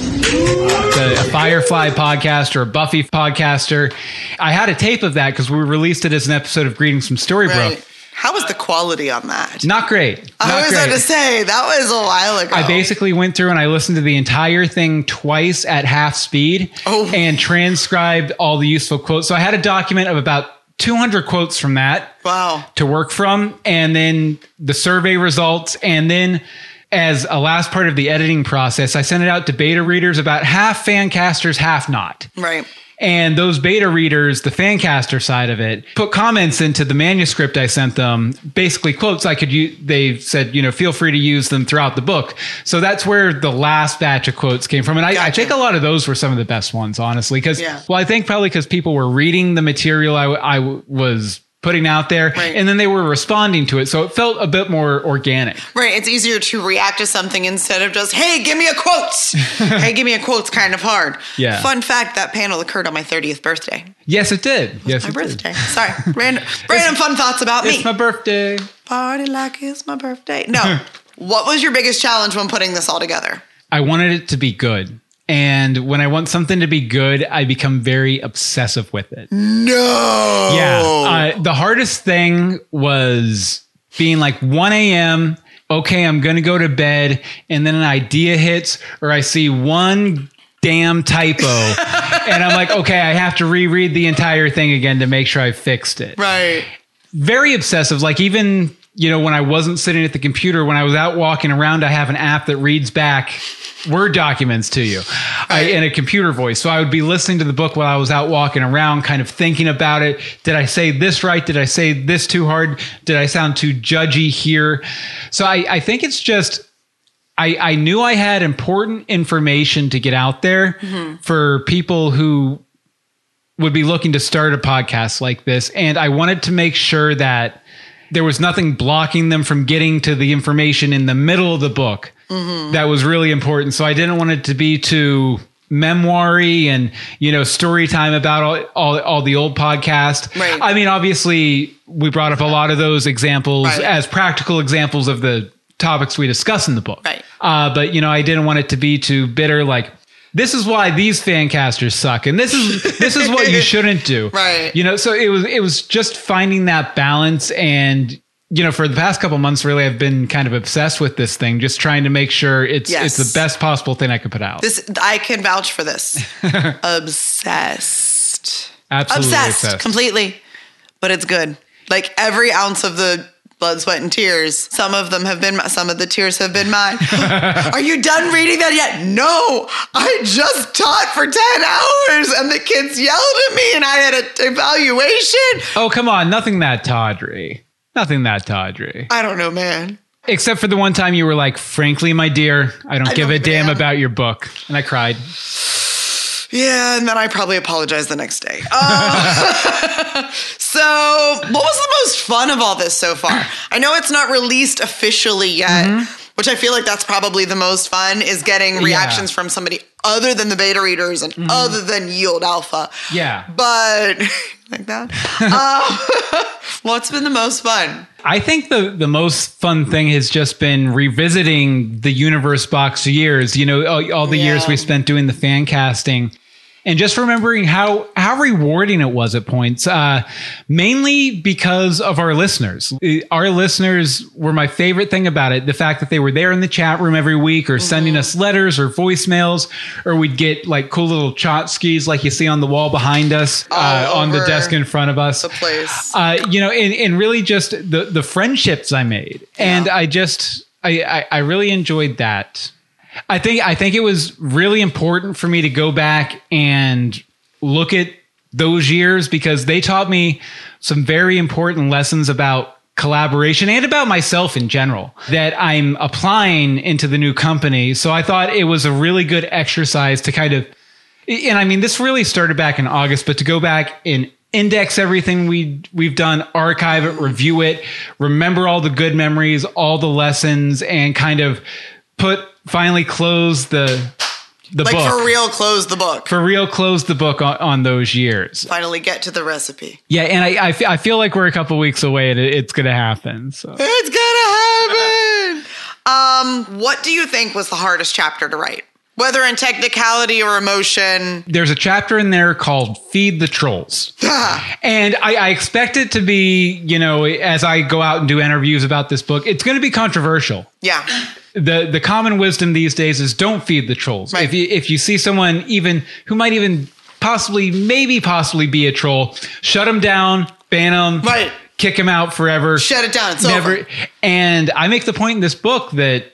Speaker 1: The, a Firefly podcaster, a Buffy podcaster. I had a tape of that because we released it as an episode of Greetings from Storybrooke.
Speaker 2: Right. How was the quality on that?
Speaker 1: Not great.
Speaker 2: I
Speaker 1: Not
Speaker 2: was
Speaker 1: great.
Speaker 2: about to say that was a while ago.
Speaker 1: I basically went through and I listened to the entire thing twice at half speed
Speaker 2: Oh.
Speaker 1: and transcribed all the useful quotes. So I had a document of about 200 quotes from that
Speaker 2: wow.
Speaker 1: to work from, and then the survey results, and then as a last part of the editing process, I sent it out to beta readers, about half fancasters, half not.
Speaker 2: Right.
Speaker 1: And those beta readers, the fancaster side of it, put comments into the manuscript I sent them, basically quotes I could use. They said, you know, feel free to use them throughout the book. So that's where the last batch of quotes came from. And I, I think a lot of those were some of the best ones, honestly. Because,
Speaker 2: Yeah.
Speaker 1: well, I think probably because people were reading the material I was putting out there
Speaker 2: Right.
Speaker 1: and then they were responding to it. So it felt a bit more organic.
Speaker 2: Right. It's easier to react to something instead of just, hey, give me a quote. hey, give me a quote's kind of hard.
Speaker 1: Yeah.
Speaker 2: Fun fact that panel occurred on my 30th birthday.
Speaker 1: Yes, it did. Yes,
Speaker 2: My
Speaker 1: it did.
Speaker 2: birthday. Sorry. Random, random fun thoughts about me.
Speaker 1: It's my birthday.
Speaker 2: Party like it's my birthday. No. what was your biggest challenge when putting this all together?
Speaker 1: I wanted it to be good. And when I want something to be good, I become very obsessive with it.
Speaker 2: No.
Speaker 1: Yeah. Uh, the hardest thing was being like 1 a.m. Okay, I'm going to go to bed. And then an idea hits, or I see one damn typo. and I'm like, okay, I have to reread the entire thing again to make sure I fixed it.
Speaker 2: Right.
Speaker 1: Very obsessive. Like, even, you know, when I wasn't sitting at the computer, when I was out walking around, I have an app that reads back Word documents to you I, in a computer voice. So I would be listening to the book while I was out walking around, kind of thinking about it. Did I say this right? Did I say this too hard? Did I sound too judgy here? So I, I think it's just I, I knew I had important information to get out there mm-hmm. for people who would be looking to start a podcast like this. And I wanted to make sure that there was nothing blocking them from getting to the information in the middle of the book that was really important. So I didn't want it to be too memoiry and you know story time about all, all, all the old podcast
Speaker 2: Right.
Speaker 1: i mean obviously we brought up a lot of those examples
Speaker 2: Right.
Speaker 1: as practical examples of the topics we discuss in the book
Speaker 2: Right.
Speaker 1: uh, but you know i didn't want it to be too bitter like this is why these fancasters suck and this is this is what you shouldn't do
Speaker 2: Right.
Speaker 1: you know so it was it was just finding that balance and you know for the past couple months really i've been kind of obsessed with this thing just trying to make sure it's
Speaker 2: Yes.
Speaker 1: it's the best possible thing i could put out
Speaker 2: This I can vouch for this. Obsessed.
Speaker 1: absolutely
Speaker 2: obsessed,
Speaker 1: obsessed,
Speaker 2: completely. But it's good. Like every ounce of the blood, sweat, and tears. Some of them have been. Some of the tears have been mine. Are you done reading that yet? No, I just taught for ten hours, and the kids yelled at me, and I had an evaluation.
Speaker 1: oh come on nothing that tawdry nothing that tawdry
Speaker 2: I don't know, man.
Speaker 1: except for the one time you were like frankly my dear i don't
Speaker 2: I
Speaker 1: give
Speaker 2: don't
Speaker 1: a damn
Speaker 2: give a damn."
Speaker 1: about your book and i cried
Speaker 2: Yeah, and then I probably apologized the next day. Uh, so, what was the most fun of all this so far? I know it's not released officially yet, which I feel like that's probably the most fun is getting reactions from somebody other than the beta readers and other than Yield Alpha.
Speaker 1: yeah
Speaker 2: But like that. Uh, what's been the most fun?
Speaker 1: I think the the most fun thing has just been revisiting the universe box years. You know, all, all the years we spent doing the fan casting, and just remembering how how rewarding it was at points. Uh, mainly because of our listeners. Uh, Our listeners were my favorite thing about it. The fact that they were there in the chat room every week, or sending
Speaker 2: Mm-hmm.
Speaker 1: us letters or voicemails, or we'd get like cool little chotskis like you see on the wall behind us, uh, on the desk in front of us
Speaker 2: The place.
Speaker 1: uh, you know, and, and really just the the friendships I made, and I just I, I I really enjoyed that. I think I think it was really important for me to go back and look at those years because they taught me some very important lessons about collaboration and about myself in general that I'm applying into the new company. So I thought it was a really good exercise to kind of and I mean this really started back in August, but to go back and index everything we we've done, archive it, review it, remember all the good memories, all the lessons, and kind of put finally close the the book.
Speaker 2: Like
Speaker 1: book
Speaker 2: for real, close the book.
Speaker 1: for real close the book on, on those years.
Speaker 2: Finally get to the recipe.
Speaker 1: Yeah, and I I feel like we're a couple weeks away and it, it's gonna happen. So
Speaker 2: It's gonna happen. Um, what do you think was the hardest chapter to write? Whether in technicality or emotion.
Speaker 1: There's a chapter in there called Feed the Trolls. Ah. and I, I expect it to be, you know, as I go out and do interviews about this book, it's going to be controversial.
Speaker 2: Yeah.
Speaker 1: The the common wisdom these days is don't feed the trolls. Right. If you if you see someone even who might even possibly maybe possibly be a troll, shut them down, ban them,
Speaker 2: right.
Speaker 1: kick them out forever.
Speaker 2: Shut it down. It's over.
Speaker 1: And I make the point in this book that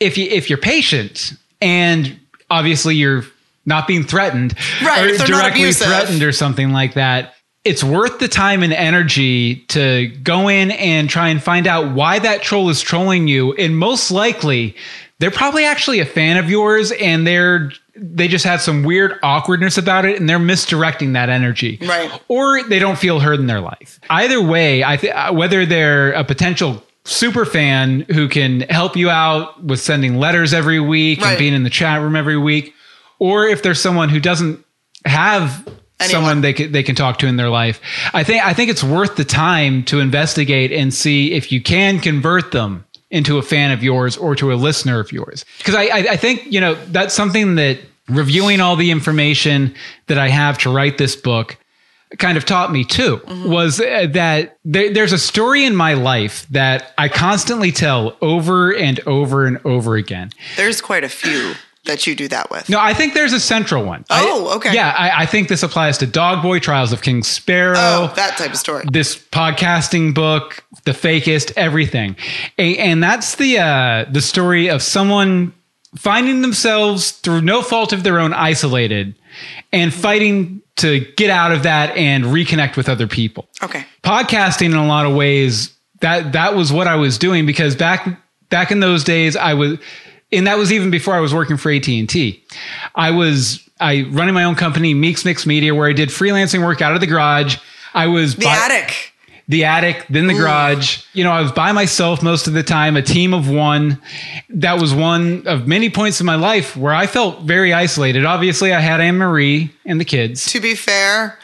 Speaker 1: if you if you're patient and obviously you're not being threatened
Speaker 2: Right,
Speaker 1: or
Speaker 2: if they're not
Speaker 1: directly threatened or something like that. It's worth the time and energy to go in and try and find out why that troll is trolling you. And most likely they're probably actually a fan of yours and they're they just have some weird awkwardness about it and they're misdirecting that energy.
Speaker 2: Right.
Speaker 1: or they don't feel heard in their life. Either way i think uh, whether they're a potential super fan who can help you out with sending letters every week and being in the chat room every week. Or if there's someone who doesn't have someone they can, they can talk to in their life. I think i think it's worth the time to investigate and see if you can convert them into a fan of yours or to a listener of yours. Because I, I i think you know that's something that reviewing all the information that i have to write this book kind of taught me too was uh, that there, there's a story in my life that I constantly tell over and over and over again.
Speaker 2: There's quite a few that you do that with.
Speaker 1: No, I think there's a central one.
Speaker 2: Oh,
Speaker 1: I-
Speaker 2: okay.
Speaker 1: Yeah, I, I think this applies to Dog Boy Trials of King Sparrow.
Speaker 2: Oh, that type of story.
Speaker 1: This podcasting book, The Fakest, everything, A- and that's the uh, the story of someone finding themselves through no fault of their own isolated and fighting to get out of that and reconnect with other people
Speaker 2: Okay.
Speaker 1: podcasting in a lot of ways that that was what I was doing because back back in those days I was and that was even before I was working for AT&T. I was I running my own company Meeks Mix Media where I did freelancing work out of the garage. I was
Speaker 2: The
Speaker 1: by-
Speaker 2: attic.
Speaker 1: The attic, then the garage. You know, I was by myself most of the time, a team of one. That was one of many points in my life where I felt very isolated. Obviously, I had Anne Marie and the kids.
Speaker 2: To be fair,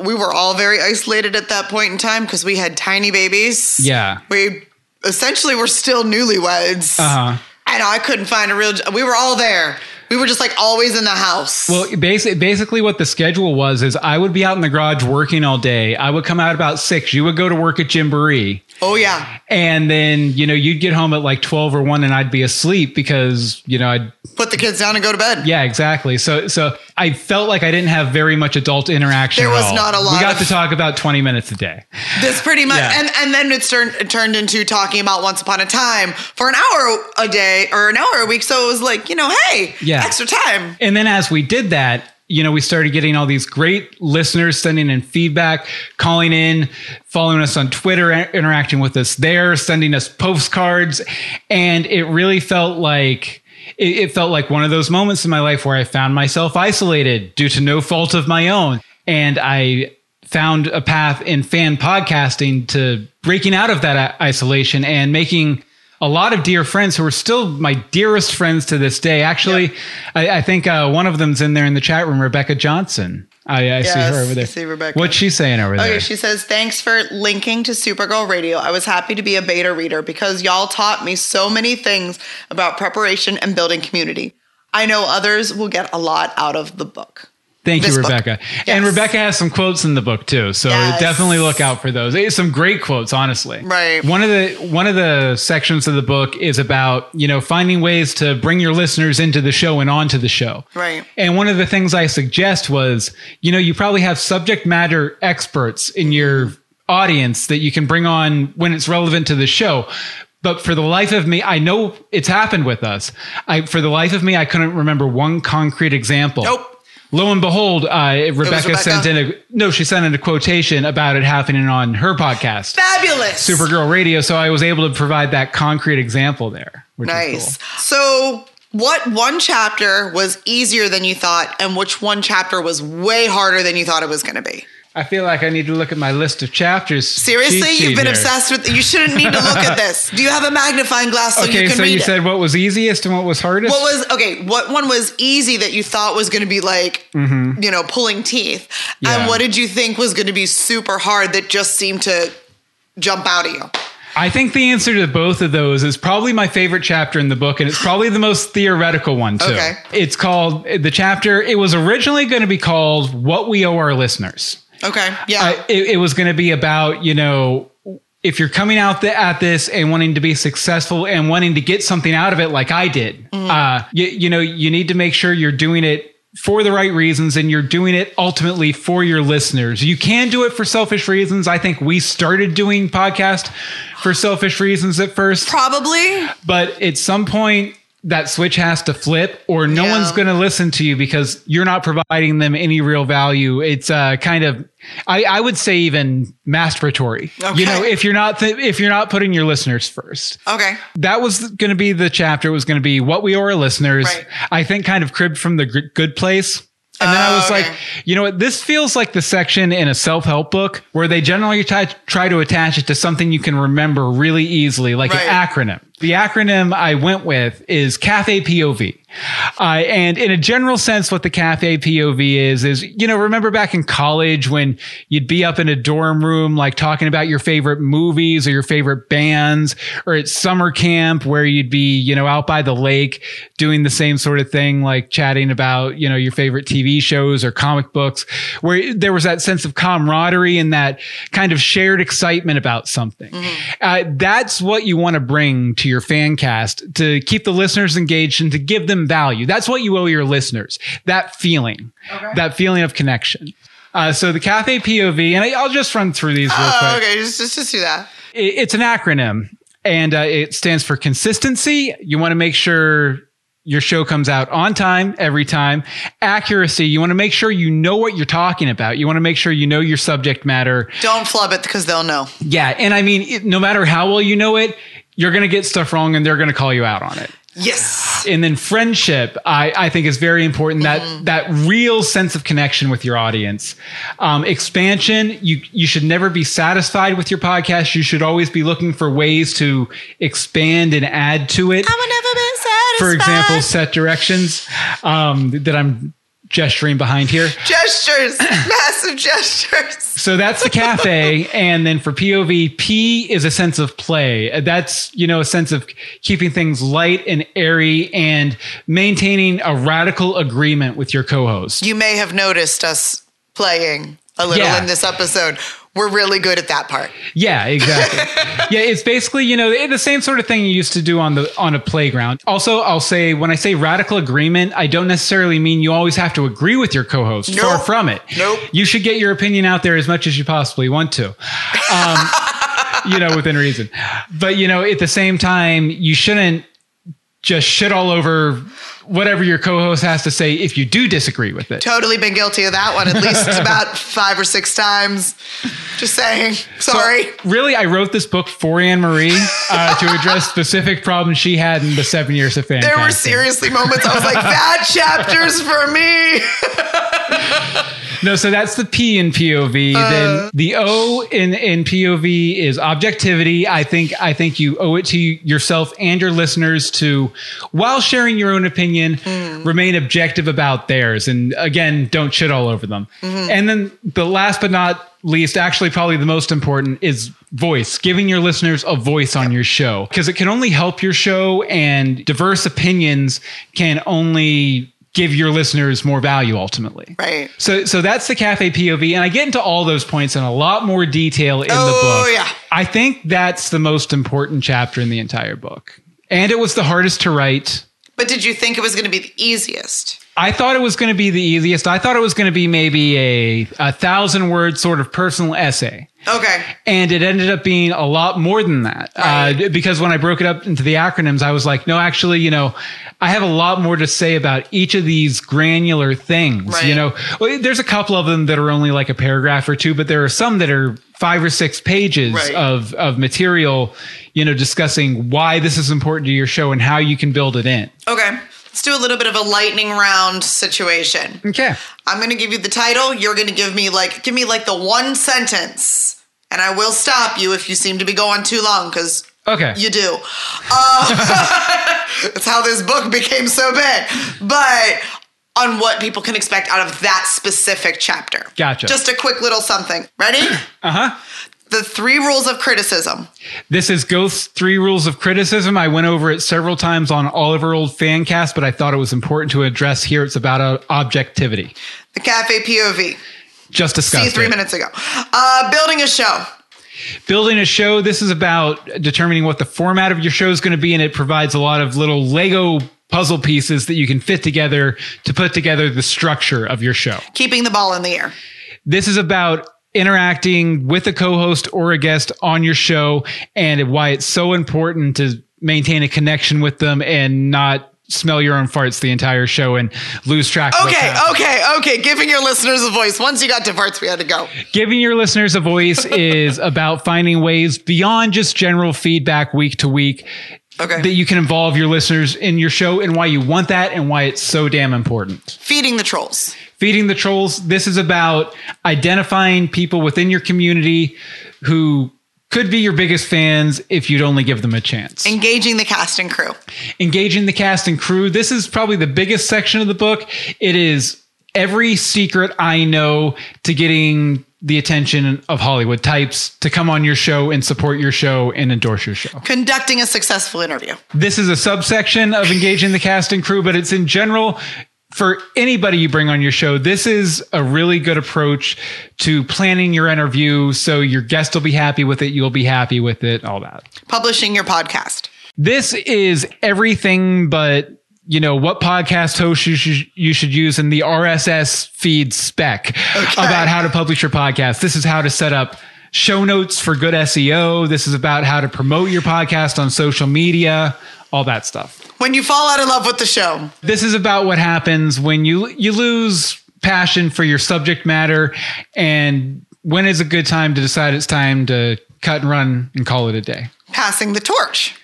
Speaker 2: we were all very isolated at that point in time because we had tiny babies.
Speaker 1: Yeah.
Speaker 2: We essentially were still newlyweds.
Speaker 1: Uh huh.
Speaker 2: And I couldn't find a real job. We were all there. We were just like always in the house.
Speaker 1: Well, basically, basically, what the schedule was is I would be out in the garage working all day. I would come out about six. You would go to work at Gymboree.
Speaker 2: Oh, yeah.
Speaker 1: And then, you know, you'd get home at like 12 or 1 and I'd be asleep because, you know, I'd
Speaker 2: Put the kids down and go to bed.
Speaker 1: yeah, exactly. So so I felt like I didn't have very much adult interaction.
Speaker 2: There was not a lot
Speaker 1: We got
Speaker 2: of-
Speaker 1: to talk about 20 minutes a day.
Speaker 2: This pretty much,
Speaker 1: Yeah.
Speaker 2: and and then it's turned it turned into talking about Once Upon a Time for an hour a day or an hour a week. So it was like, you know, hey,
Speaker 1: Yeah.
Speaker 2: extra time.
Speaker 1: And then as we did that, you know, we started getting all these great listeners sending in feedback, calling in, following us on Twitter, interacting with us there, sending us postcards. And it really felt like it felt like one of those moments in my life where I found myself isolated due to no fault of my own. And I found a path in fan podcasting to breaking out of that isolation and making a lot of dear friends who are still my dearest friends to this day. Actually, I, I think uh, one of them's in there in the chat room, Rebecca Johnson. I, I see her over there.
Speaker 2: I see Rebecca.
Speaker 1: What's she saying over
Speaker 2: Okay,
Speaker 1: there?
Speaker 2: Okay, she says, Thanks for linking to Supergirl Radio. I was happy to be a beta reader because y'all taught me so many things about preparation and building community. I know others will get a lot out of the book.
Speaker 1: Thank you,
Speaker 2: this.
Speaker 1: Rebecca. And Rebecca has some quotes in the book too, so
Speaker 2: Yes.
Speaker 1: definitely look out for those. It's some great quotes, honestly.
Speaker 2: Right.
Speaker 1: One of the one of the sections of the book is about you know finding ways to bring your listeners into the show and onto the show.
Speaker 2: Right.
Speaker 1: And one of the things I suggest was, you know, you probably have subject matter experts in your audience that you can bring on when it's relevant to the show. But for the life of me, I know it's happened with us. I, for the life of me, I couldn't remember one concrete example.
Speaker 2: Nope.
Speaker 1: Lo and behold, uh, Rebecca,
Speaker 2: Rebecca.
Speaker 1: sent in a no. She sent in a quotation about it happening on her podcast,
Speaker 2: Fabulous.
Speaker 1: Supergirl Radio. So I was able to provide that concrete example there. Which is
Speaker 2: Nice.
Speaker 1: cool.
Speaker 2: So, what one chapter was easier than you thought, and which one chapter was way harder than you thought it was going to be?
Speaker 1: I feel like I need to look at my list of chapters.
Speaker 2: Seriously, you've been
Speaker 1: here.
Speaker 2: obsessed with. You shouldn't need to look at this. Do you have a magnifying glass so
Speaker 1: okay,
Speaker 2: you can
Speaker 1: so
Speaker 2: read
Speaker 1: you
Speaker 2: it?
Speaker 1: said what was easiest and what was hardest?
Speaker 2: What was okay? What one was easy that you thought was going to be like,
Speaker 1: Mhm.
Speaker 2: you know, pulling teeth,
Speaker 1: Yeah.
Speaker 2: and what did you think was going to be super hard that just seemed to jump out at you?
Speaker 1: I think the answer to both of those is probably my favorite chapter in the book, and it's probably the most theoretical one too.
Speaker 2: Okay.
Speaker 1: It's called the chapter. It was originally going to be called "What We Owe Our Listeners."
Speaker 2: Okay. Yeah.
Speaker 1: Uh, it, it was going to be about you know if you're coming out the, at this and wanting to be successful and wanting to get something out of it, like I did, uh, you, you know, you need to make sure you're doing it for the right reasons and you're doing it ultimately for your listeners. You can do it for selfish reasons. I think we started doing podcast for selfish reasons at first,
Speaker 2: Probably.
Speaker 1: but at some point that switch has to flip or no
Speaker 2: Yeah.
Speaker 1: one's going to listen to you because you're not providing them any real value. It's uh, kind of, I, I would say even masturbatory. You know, if you're not, th- if you're not putting your listeners first
Speaker 2: Okay.
Speaker 1: that was going to be the chapter. It was going to be what we owe our listeners.
Speaker 2: Right.
Speaker 1: I think kind of cribbed from the G- good place. And then I
Speaker 2: Oh,
Speaker 1: was
Speaker 2: okay.
Speaker 1: like, you know what? This feels like the section in a self help book where they generally try, try to attach it to something you can remember really easily, like
Speaker 2: Right.
Speaker 1: an acronym. The acronym I went with is CAFE POV. Uh, and in a general sense, what the CAFE POV is, is, you know, remember back in college when you'd be up in a dorm room, like talking about your favorite movies or your favorite bands, or at summer camp where you'd be, you know, out by the lake doing the same sort of thing, like chatting about, you know, your favorite TV shows or comic books, where there was that sense of camaraderie and that kind of shared excitement about something. Uh, that's what you want to bring to your fan cast to keep the listeners engaged and to give them value. That's what you owe your listeners. That feeling, that feeling of connection. Uh, so the Cafe POV, and I, I'll just run through these real
Speaker 2: Oh,
Speaker 1: quick.
Speaker 2: okay. Just, just, just do that.
Speaker 1: It- it's an acronym and uh, it stands for consistency. You want to make sure your show comes out on time every time. Accuracy. You want to make sure you know what you're talking about. You want to make sure you know your subject matter.
Speaker 2: Don't flub it because they'll know.
Speaker 1: Yeah. And I mean, it, no matter how well you know it, you're going to get stuff wrong and they're going to call you out on it.
Speaker 2: Yes.
Speaker 1: And then friendship, I, I think is very important. That that real sense of connection with your audience. Um, expansion, you you should never be satisfied with your podcast. You should always be looking for ways to expand and add to it.
Speaker 2: I will never be satisfied.
Speaker 1: For example, set directions um, that I'm gesturing behind here.
Speaker 2: gestures, massive gestures.
Speaker 1: So that's the cafe. and then for POV, P is a sense of play. That's, you know, a sense of keeping things light and airy and maintaining a radical agreement with your co-host.
Speaker 2: You may have noticed us playing a little
Speaker 1: Yeah.
Speaker 2: in this episode. We're really good at that part.
Speaker 1: Yeah, exactly. yeah, it's basically, you know, the same sort of thing you used to do on the on a playground. Also, I'll say when I say radical agreement, I don't necessarily mean you always have to agree with your co-host. Far from it.
Speaker 2: Nope.
Speaker 1: You should get your opinion out there as much as you possibly want to. Um, you know, within reason. But you know, at the same time, you shouldn't just shit all over whatever your co-host has to say if you do disagree with it.
Speaker 2: Totally been guilty of that one at least about five or six times. Just saying. Sorry.
Speaker 1: So, really, I wrote this book for Anne Marie uh, to address specific problems she had in the seven years of fan.
Speaker 2: there were seriously moments I was like, that chapter's for me.
Speaker 1: No, so that's the P in POV.
Speaker 2: Uh.
Speaker 1: then the O in in POV is objectivity. I think I think you owe it to yourself and your listeners to, while sharing your own opinion,
Speaker 2: Hmm.
Speaker 1: remain objective about theirs. And again, don't shit all over them.
Speaker 2: Mm-hmm.
Speaker 1: And then the last but not least, actually probably the most important is voice, giving your listeners a voice on your show because it can only help your show and diverse opinions can only give your listeners more value ultimately.
Speaker 2: Right.
Speaker 1: So so that's the cafe POV and I get into all those points in a lot more detail in the book.
Speaker 2: Oh,
Speaker 1: book.
Speaker 2: yeah.
Speaker 1: I think that's the most important chapter in the entire book. And it was the hardest to write.
Speaker 2: But did you think it was going to be the easiest?
Speaker 1: I thought it was going to be the easiest. I thought it was going to be maybe a, a thousand word sort of personal essay.
Speaker 2: Okay.
Speaker 1: And it ended up being a lot more than that.
Speaker 2: Right.
Speaker 1: Uh, because when I broke it up into the acronyms, I was like, no, actually, you know, I have a lot more to say about each of these granular things.
Speaker 2: Right.
Speaker 1: You know, Well, there's a couple of them that are only like a paragraph or two, but there are some that are five or six pages
Speaker 2: Right.
Speaker 1: of, of material, you know, discussing why this is important to your show and how you can build it in.
Speaker 2: Okay. Let's do a little bit of a lightning round situation.
Speaker 1: Okay.
Speaker 2: I'm going to give you the title. You're going to give me like give me like the one sentence, and I will stop you if you seem to be going too long because
Speaker 1: Okay.
Speaker 2: you do. Uh, that's how this book became so big. But on what people can expect out of that specific chapter.
Speaker 1: Gotcha.
Speaker 2: Just a quick little something. Ready?
Speaker 1: Uh huh.
Speaker 2: The three rules of criticism.
Speaker 1: This is Ghost's Three Rules of Criticism. I went over it several times on Oliver Old Fancast, but I thought it was important to address here. It's about uh, objectivity.
Speaker 2: The cafe POV.
Speaker 1: Just
Speaker 2: See
Speaker 1: discussed
Speaker 2: three
Speaker 1: it.
Speaker 2: minutes ago. Uh, building a show.
Speaker 1: Building a show. This is about determining what the format of your show is going to be, and it provides a lot of little Lego puzzle pieces that you can fit together to put together the structure of your show.
Speaker 2: Keeping the ball in the air.
Speaker 1: This is about interacting with a co-host or a guest on your show and why it's so important to maintain a connection with them and not smell your own farts the entire show and lose track
Speaker 2: Okay, okay, okay. Giving your listeners a voice. Once you got to parts, we had to go.
Speaker 1: Giving your listeners a voice is about finding ways beyond just general feedback week to week
Speaker 2: Okay.
Speaker 1: that you can involve your listeners in your show and why you want that and why it's so damn important.
Speaker 2: Feeding the trolls.
Speaker 1: Feeding the Trolls. This is about identifying people within your community who could be your biggest fans if you'd only give them a chance.
Speaker 2: Engaging the cast and crew.
Speaker 1: Engaging the cast and crew. This is probably the biggest section of the book. It is every secret I know to getting the attention of Hollywood types to come on your show and support your show and endorse your show.
Speaker 2: Conducting a successful interview.
Speaker 1: This is a subsection of engaging the cast and crew, but it's in general for anybody you bring on your show. This is a really good approach to planning your interview so your guest will be happy with it, you'll be happy with it, all that.
Speaker 2: Publishing your podcast.
Speaker 1: This is everything but you know what podcast host you should, you should use in the RSS feed spec about how to publish your podcast. This is how to set up show notes for good SEO. This is about how to promote your podcast on social media, all that stuff.
Speaker 2: When you fall out of love with the show.
Speaker 1: This is about what happens when you you lose passion for your subject matter and when is a good time to decide it's time to cut and run and call it a day.
Speaker 2: Passing the torch.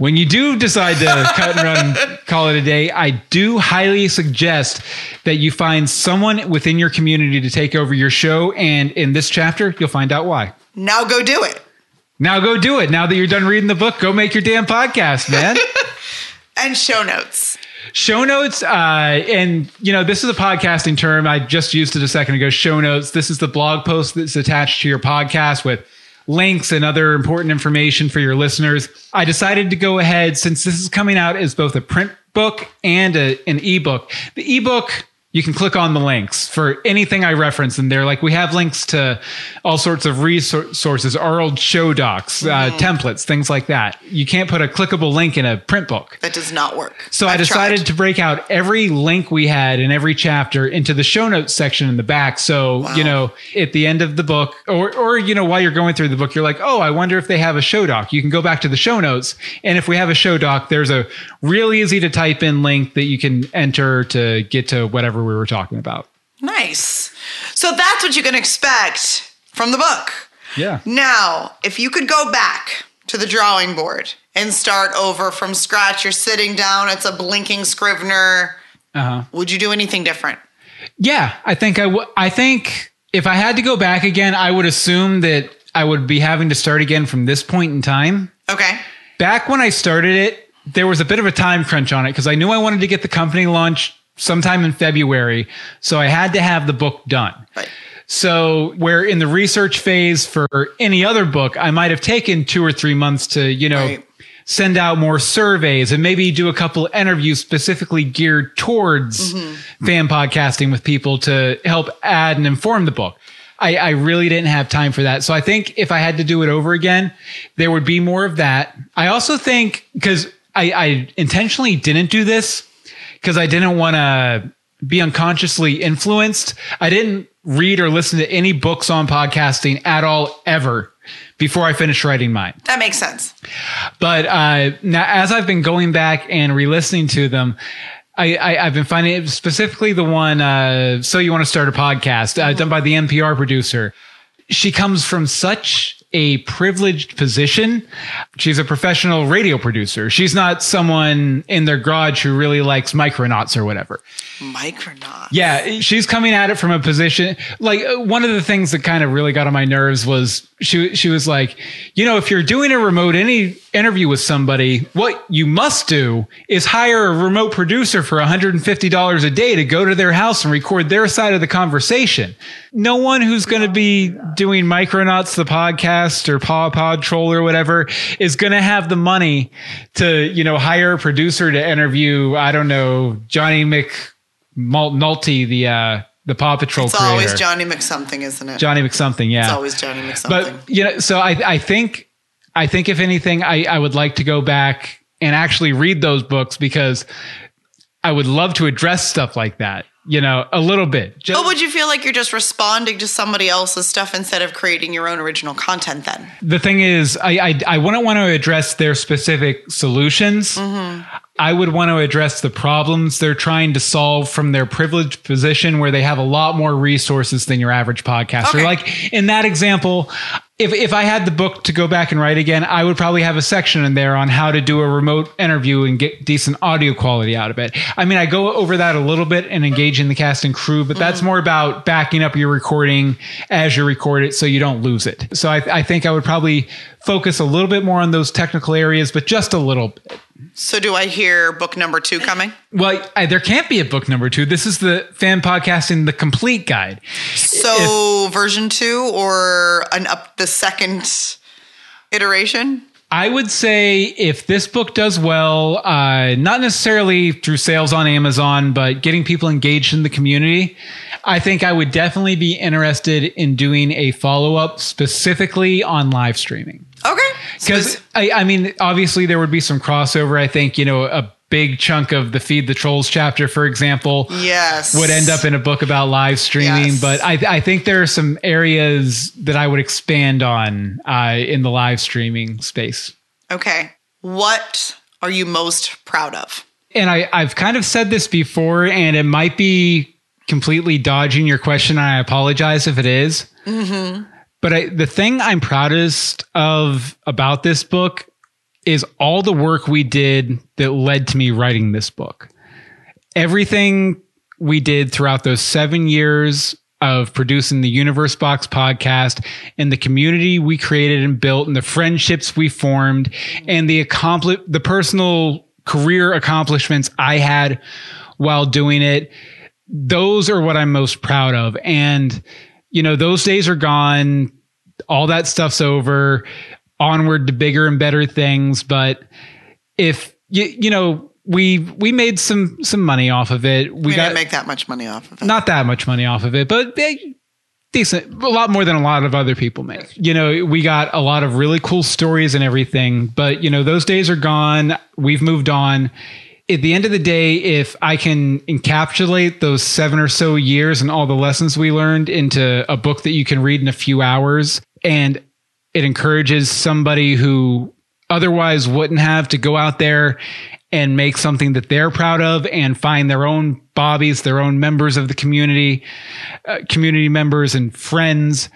Speaker 1: When you do decide to cut and run, call it a day, I do highly suggest that you find someone within your community to take over your show. And in this chapter, you'll find out why.
Speaker 2: Now go do it.
Speaker 1: Now go do it. Now that you're done reading the book, go make your damn podcast, man.
Speaker 2: And show notes.
Speaker 1: show notes, uh, and you know, this is a podcasting term. I just used it a second ago. Show notes. This is the blog post that's attached to your podcast with links and other important information for your listeners. I decided to go ahead since this is coming out as both a print book and a, an ebook. The ebook you can click on the links for anything I reference in there. Like we have links to all sorts of resources, our old show docs, uh, templates, things like that. You can't put a clickable link in a print book.
Speaker 2: That does not work.
Speaker 1: So I
Speaker 2: I've
Speaker 1: decided
Speaker 2: tried.
Speaker 1: to break out every link we had in every chapter into the show notes section in the back. So, you know, at the end of the book or or you know, while you're going through the book, you're like, "Oh, I wonder if they have a show doc." You can go back to the show notes, and if we have a show doc, there's a real easy to type in link that you can enter to get to whatever we were talking about.
Speaker 2: Nice. So that's what you can expect from the book.
Speaker 1: Yeah.
Speaker 2: Now, if you could go back to the drawing board and start over from scratch, you're sitting down, it's a blinking Scrivener.
Speaker 1: Uh-huh.
Speaker 2: Would you do anything different?
Speaker 1: Yeah, I think I would. I think if I had to go back again, I would assume that I would be having to start again from this point in time.
Speaker 2: Okay.
Speaker 1: Back when I started it, there was a bit of a time crunch on it because I knew I wanted to get the company launched sometime in February, so I had to have the book done.
Speaker 2: Right.
Speaker 1: So, where in the research phase for any other book, I might have taken two or three months to, you know,
Speaker 2: Right.
Speaker 1: send out more surveys and maybe do a couple of interviews specifically geared towards mm-hmm. fan podcasting with people to help add and inform the book. I, I really didn't have time for that. So I think if I had to do it over again, there would be more of that. I also think because I, I intentionally didn't do this because I didn't want to be unconsciously influenced. I didn't read or listen to any books on podcasting at all ever before I finished writing mine.
Speaker 2: That makes sense.
Speaker 1: But uh, now, as I've been going back and re-listening to them, I, I, I've been finding it specifically the one. Uh, so you want to start a podcast uh, done by the NPR producer. She comes from such a privileged position. She's a professional radio producer. She's not someone in their garage who really likes micronauts or whatever.
Speaker 2: Micronauts.
Speaker 1: Yeah, she's coming at it from a position like uh, one of the things that kind of really got on my nerves was she she was like, you know, if you're doing a remote any interview with somebody, what you must do is hire a remote producer for $150 a day to go to their house and record their side of the conversation. No one who's going to be doing Micronauts the podcast or Paw Pod Troll or whatever is going to have the money to, you know, hire a producer to interview, I don't know, Johnny McNulty, the uh the Paw Patrol
Speaker 2: It's
Speaker 1: creator.
Speaker 2: always Johnny McSomething, isn't it?
Speaker 1: Johnny McSomething, yeah.
Speaker 2: It's always Johnny McSomething.
Speaker 1: But you know, so I I think I think if anything, I I would like to go back and actually read those books because I would love to address stuff like that. You know, a little bit. Just,
Speaker 2: but would you feel like you're just responding to somebody else's stuff instead of creating your own original content then?
Speaker 1: the thing is, I, I I wouldn't want to address their specific solutions. Mm-hmm. I would want to address the problems they're trying to solve from their privileged position where they have a lot more resources than your average podcaster.
Speaker 2: Okay.
Speaker 1: Like in that example, if, if I had the book to go back and write again, I would probably have a section in there on how to do a remote interview and get decent audio quality out of it. I mean, I go over that a little bit and engage in the cast and crew, but that's mm. more about backing up your recording as you record it so you don't lose it. So I, I think I would probably focus a little bit more on those technical areas, but just a little bit.
Speaker 2: So do I hear book number two coming?
Speaker 1: Well, I, there can't be a book number two. This is the fan podcasting, the complete guide.
Speaker 2: So version two or an up the second iteration?
Speaker 1: I would say if this book does well, uh, not necessarily through sales on Amazon, but getting people engaged in the community, I think I would definitely be interested in doing a follow up specifically on live streaming.
Speaker 2: Okay.
Speaker 1: Because I, I mean, obviously there would be some crossover. I think you know a big chunk of the Feed the Trolls chapter, for example,
Speaker 2: Yes.
Speaker 1: would end up in a book about live streaming.
Speaker 2: Yes.
Speaker 1: But I, I think there are some areas that I would expand on uh, in the live streaming space.
Speaker 2: Okay. What are you most proud of?
Speaker 1: And I, I've kind of said this before, and it might be completely dodging your question. And I apologize if it is.
Speaker 2: Mm-hmm.
Speaker 1: But I, the thing I'm proudest of about this book is all the work we did that led to me writing this book. Everything we did throughout those seven years of producing the Universe Box podcast and the community we created and built and the friendships we formed and the accompli- the personal career accomplishments I had while doing it. Those are what I'm most proud of. And, you know, those days are gone. All that stuff's over. Onward to bigger and better things. But if you, you know, we we made some some money off of it. We,
Speaker 2: We,
Speaker 1: got
Speaker 2: didn't make that much money off of it.
Speaker 1: not that much money off of it, but decent, a lot more than a lot of other people make. You know, we got a lot of really cool stories and everything, but you know, those days are gone. We've moved on. At the end of the day, if I can encapsulate those seven or so years and all the lessons we learned into a book that you can read in a few hours, and it encourages somebody who otherwise wouldn't have to go out there and make something that they're proud of and find their own bobbies, their own members of the community, uh, community members and friends.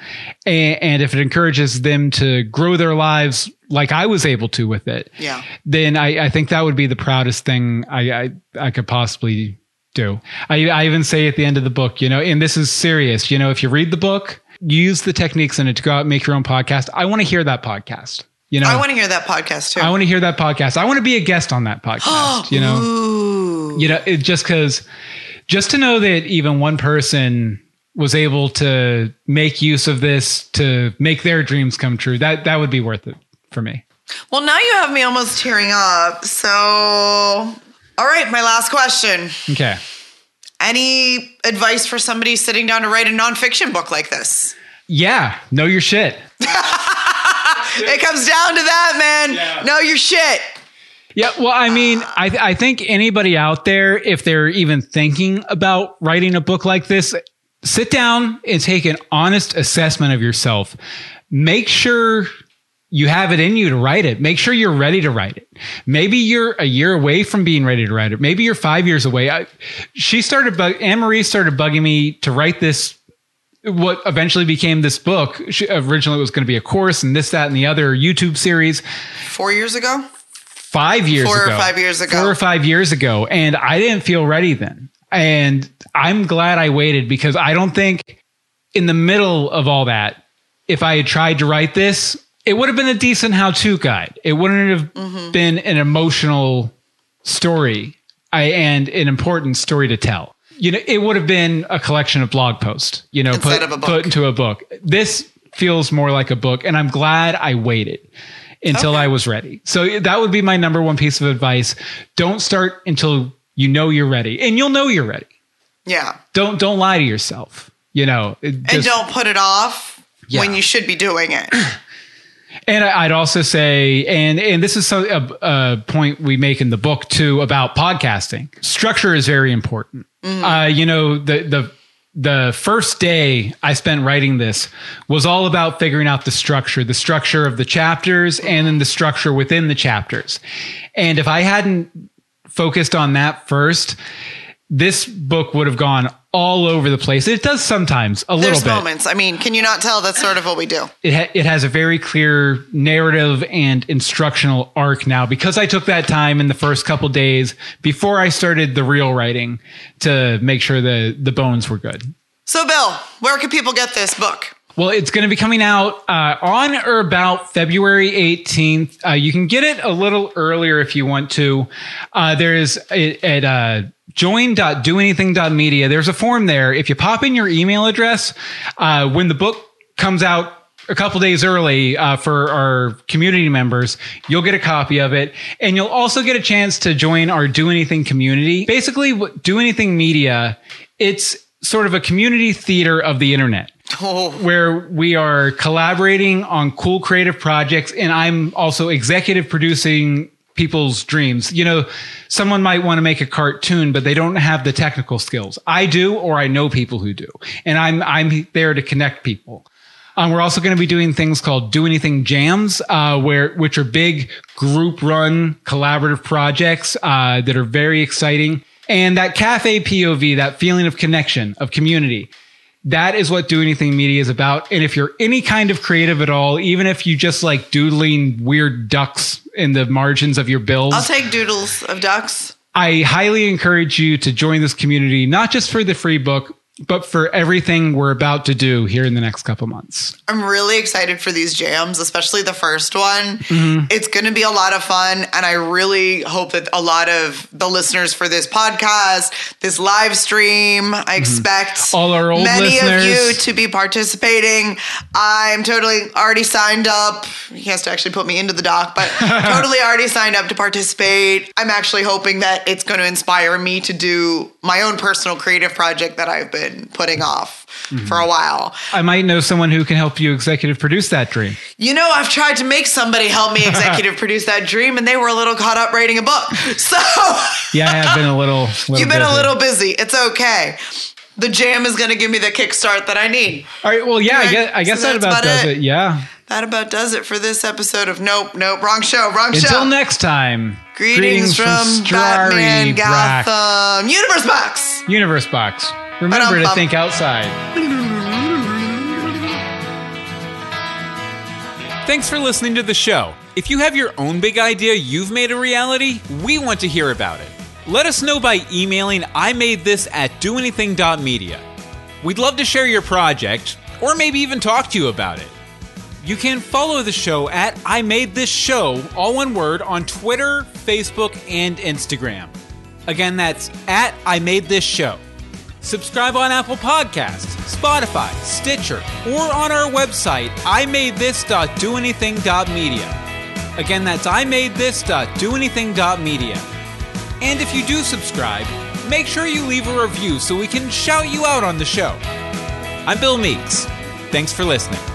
Speaker 1: And, and if it encourages them to grow their lives like I was able to with it,
Speaker 2: Yeah.
Speaker 1: then I, I think that would be the proudest thing I, I, I could possibly do. I, I even say at the end of the book, you know, and this is serious, you know, if you read the book, use the techniques in it to go out and make your own podcast. I want to hear that podcast. You know,
Speaker 2: I want to hear that podcast too.
Speaker 1: I want to hear that podcast. I want to be a guest on that podcast. you know,
Speaker 2: Ooh.
Speaker 1: you know, it just because, just to know that even one person was able to make use of this to make their dreams come true. That that would be worth it for me.
Speaker 2: Well, now you have me almost tearing up. So, all right, my last question.
Speaker 1: Okay.
Speaker 2: Any advice for somebody sitting down to write a nonfiction book like this?
Speaker 1: Yeah. Know your shit.
Speaker 2: It comes down to that, man. Know your shit.
Speaker 1: Yeah, well, I mean, I I think anybody out there, if they're even thinking about writing a book like this, sit down and take an honest assessment of yourself. Make sure you have it in you to write it. Make sure you're ready to write it. Maybe you're a year away from being ready to write it. Maybe you're five years away. I, she started, bug, Anne Marie started bugging me to write this what eventually became this book. She, originally, it was going to be a course and this, that, and the other YouTube series
Speaker 2: Four years ago?
Speaker 1: five years
Speaker 2: Four or five years ago.
Speaker 1: Four or five years ago. And I didn't feel ready then. And I'm glad I waited because I don't think in the middle of all that, if I had tried to write this, it would have been a decent how to guide. It wouldn't have mm-hmm. been an emotional story I, and an important story to tell. You know, it would have been a collection of blog posts, you know,
Speaker 2: Instead
Speaker 1: put,
Speaker 2: of a book.
Speaker 1: put into a book. This feels more like a book, and I'm glad I waited until I was ready. So that would be my number one piece of advice. Don't start until you know you're ready, and you'll know you're ready.
Speaker 2: Yeah.
Speaker 1: Don't don't lie to yourself. You know, it
Speaker 2: And don't put it off
Speaker 1: Yeah.
Speaker 2: when you should be doing it.
Speaker 1: And I'd also say, and and this is so, a, a point we make in the book too about podcasting. Structure is very important. Uh, you know, the the the first day I spent writing this was all about figuring out the structure, the structure of the chapters, and then the structure within the chapters. And if I hadn't focused on that first, this book would have gone all over the place. It does sometimes a little
Speaker 2: There's
Speaker 1: bit
Speaker 2: moments. I mean, can you not tell that's sort of what we do?
Speaker 1: it, ha- it has a very clear narrative and instructional arc now because I took that time in the first couple days before I started the real writing to make sure the the bones were good.
Speaker 2: So, Bill, where can people get this book?
Speaker 1: Well, it's going to be coming out uh, on or about February 18th. Uh, you can get it a little earlier if you want to. Uh, there's a- at uh, join.doanything.media. There's a form there. If you pop in your email address, uh, when the book comes out a couple days early uh, for our community members, you'll get a copy of it, and you'll also get a chance to join our Do Anything community. Basically, what Do Anything Media, it's sort of a community theater of the internet
Speaker 2: Oh,
Speaker 1: where we are collaborating on cool creative projects and I'm also executive producing people's dreams. You know, someone might want to make a cartoon but they don't have the technical skills. I do or I know people who do. And I'm I'm there to connect people. Um, we're also going to be doing things called Do Anything Jams, uh, where which are big group run collaborative projects uh, that are very exciting. And that cafe POV, that feeling of connection, of community, that is what Do Anything Media is about. And if you're any kind of creative at all, even if you just like doodling weird ducks in the margins of your bills,
Speaker 2: I'll take doodles of ducks.
Speaker 1: I highly encourage you to join this community, not just for the free book, but for everything we're about to do here in the next couple months.
Speaker 2: I'm really excited for these jams, especially the first one.
Speaker 1: Mm-hmm.
Speaker 2: It's going to be a lot of fun. And I really hope that a lot of the listeners for this podcast, this live stream, I expect
Speaker 1: Mm-hmm. All our old
Speaker 2: many
Speaker 1: listeners.
Speaker 2: of you to be participating. I'm totally already signed up. He has to actually put me into the doc, but totally already signed up to participate. I'm actually hoping that it's going to inspire me to do my own personal creative project that I've been putting off
Speaker 1: Mm-hmm.
Speaker 2: for a while.
Speaker 1: I might know someone who can help you executive produce that dream.
Speaker 2: You know, I've tried to make somebody help me executive produce that dream, and they were a little caught up writing a book. So
Speaker 1: Yeah, I have been a little. little
Speaker 2: you've been a little busy. It's okay. The jam is going to give me the kickstart that I need.
Speaker 1: All right. Well, yeah, I guess, I guess
Speaker 2: so
Speaker 1: that about,
Speaker 2: about
Speaker 1: does
Speaker 2: it.
Speaker 1: it. Yeah.
Speaker 2: That about does it for this episode of Nope, Nope, Wrong Show, Wrong Show.
Speaker 1: Until next time.
Speaker 2: Greetings, from,
Speaker 1: Strari
Speaker 2: Batman
Speaker 1: Brack.
Speaker 2: Gotham Universe Box.
Speaker 1: Universe Box. Remember to think outside.
Speaker 4: Thanks for listening to the show. If you have your own big idea you've made a reality, we want to hear about it. Let us know by emailing I made this at doanything.media. We'd love to share your project, or maybe even talk to you about it. You can follow the show at I Made This Show, all one word, on Twitter, Facebook, and Instagram. Again, that's at I Made This Show. Subscribe on Apple Podcasts, Spotify, Stitcher, or on our website, imadethis.doanything.media. Again, that's imadethis.doanything.media. And if you do subscribe, make sure you leave a review so we can shout you out on the show. I'm Bill Meeks. Thanks for listening.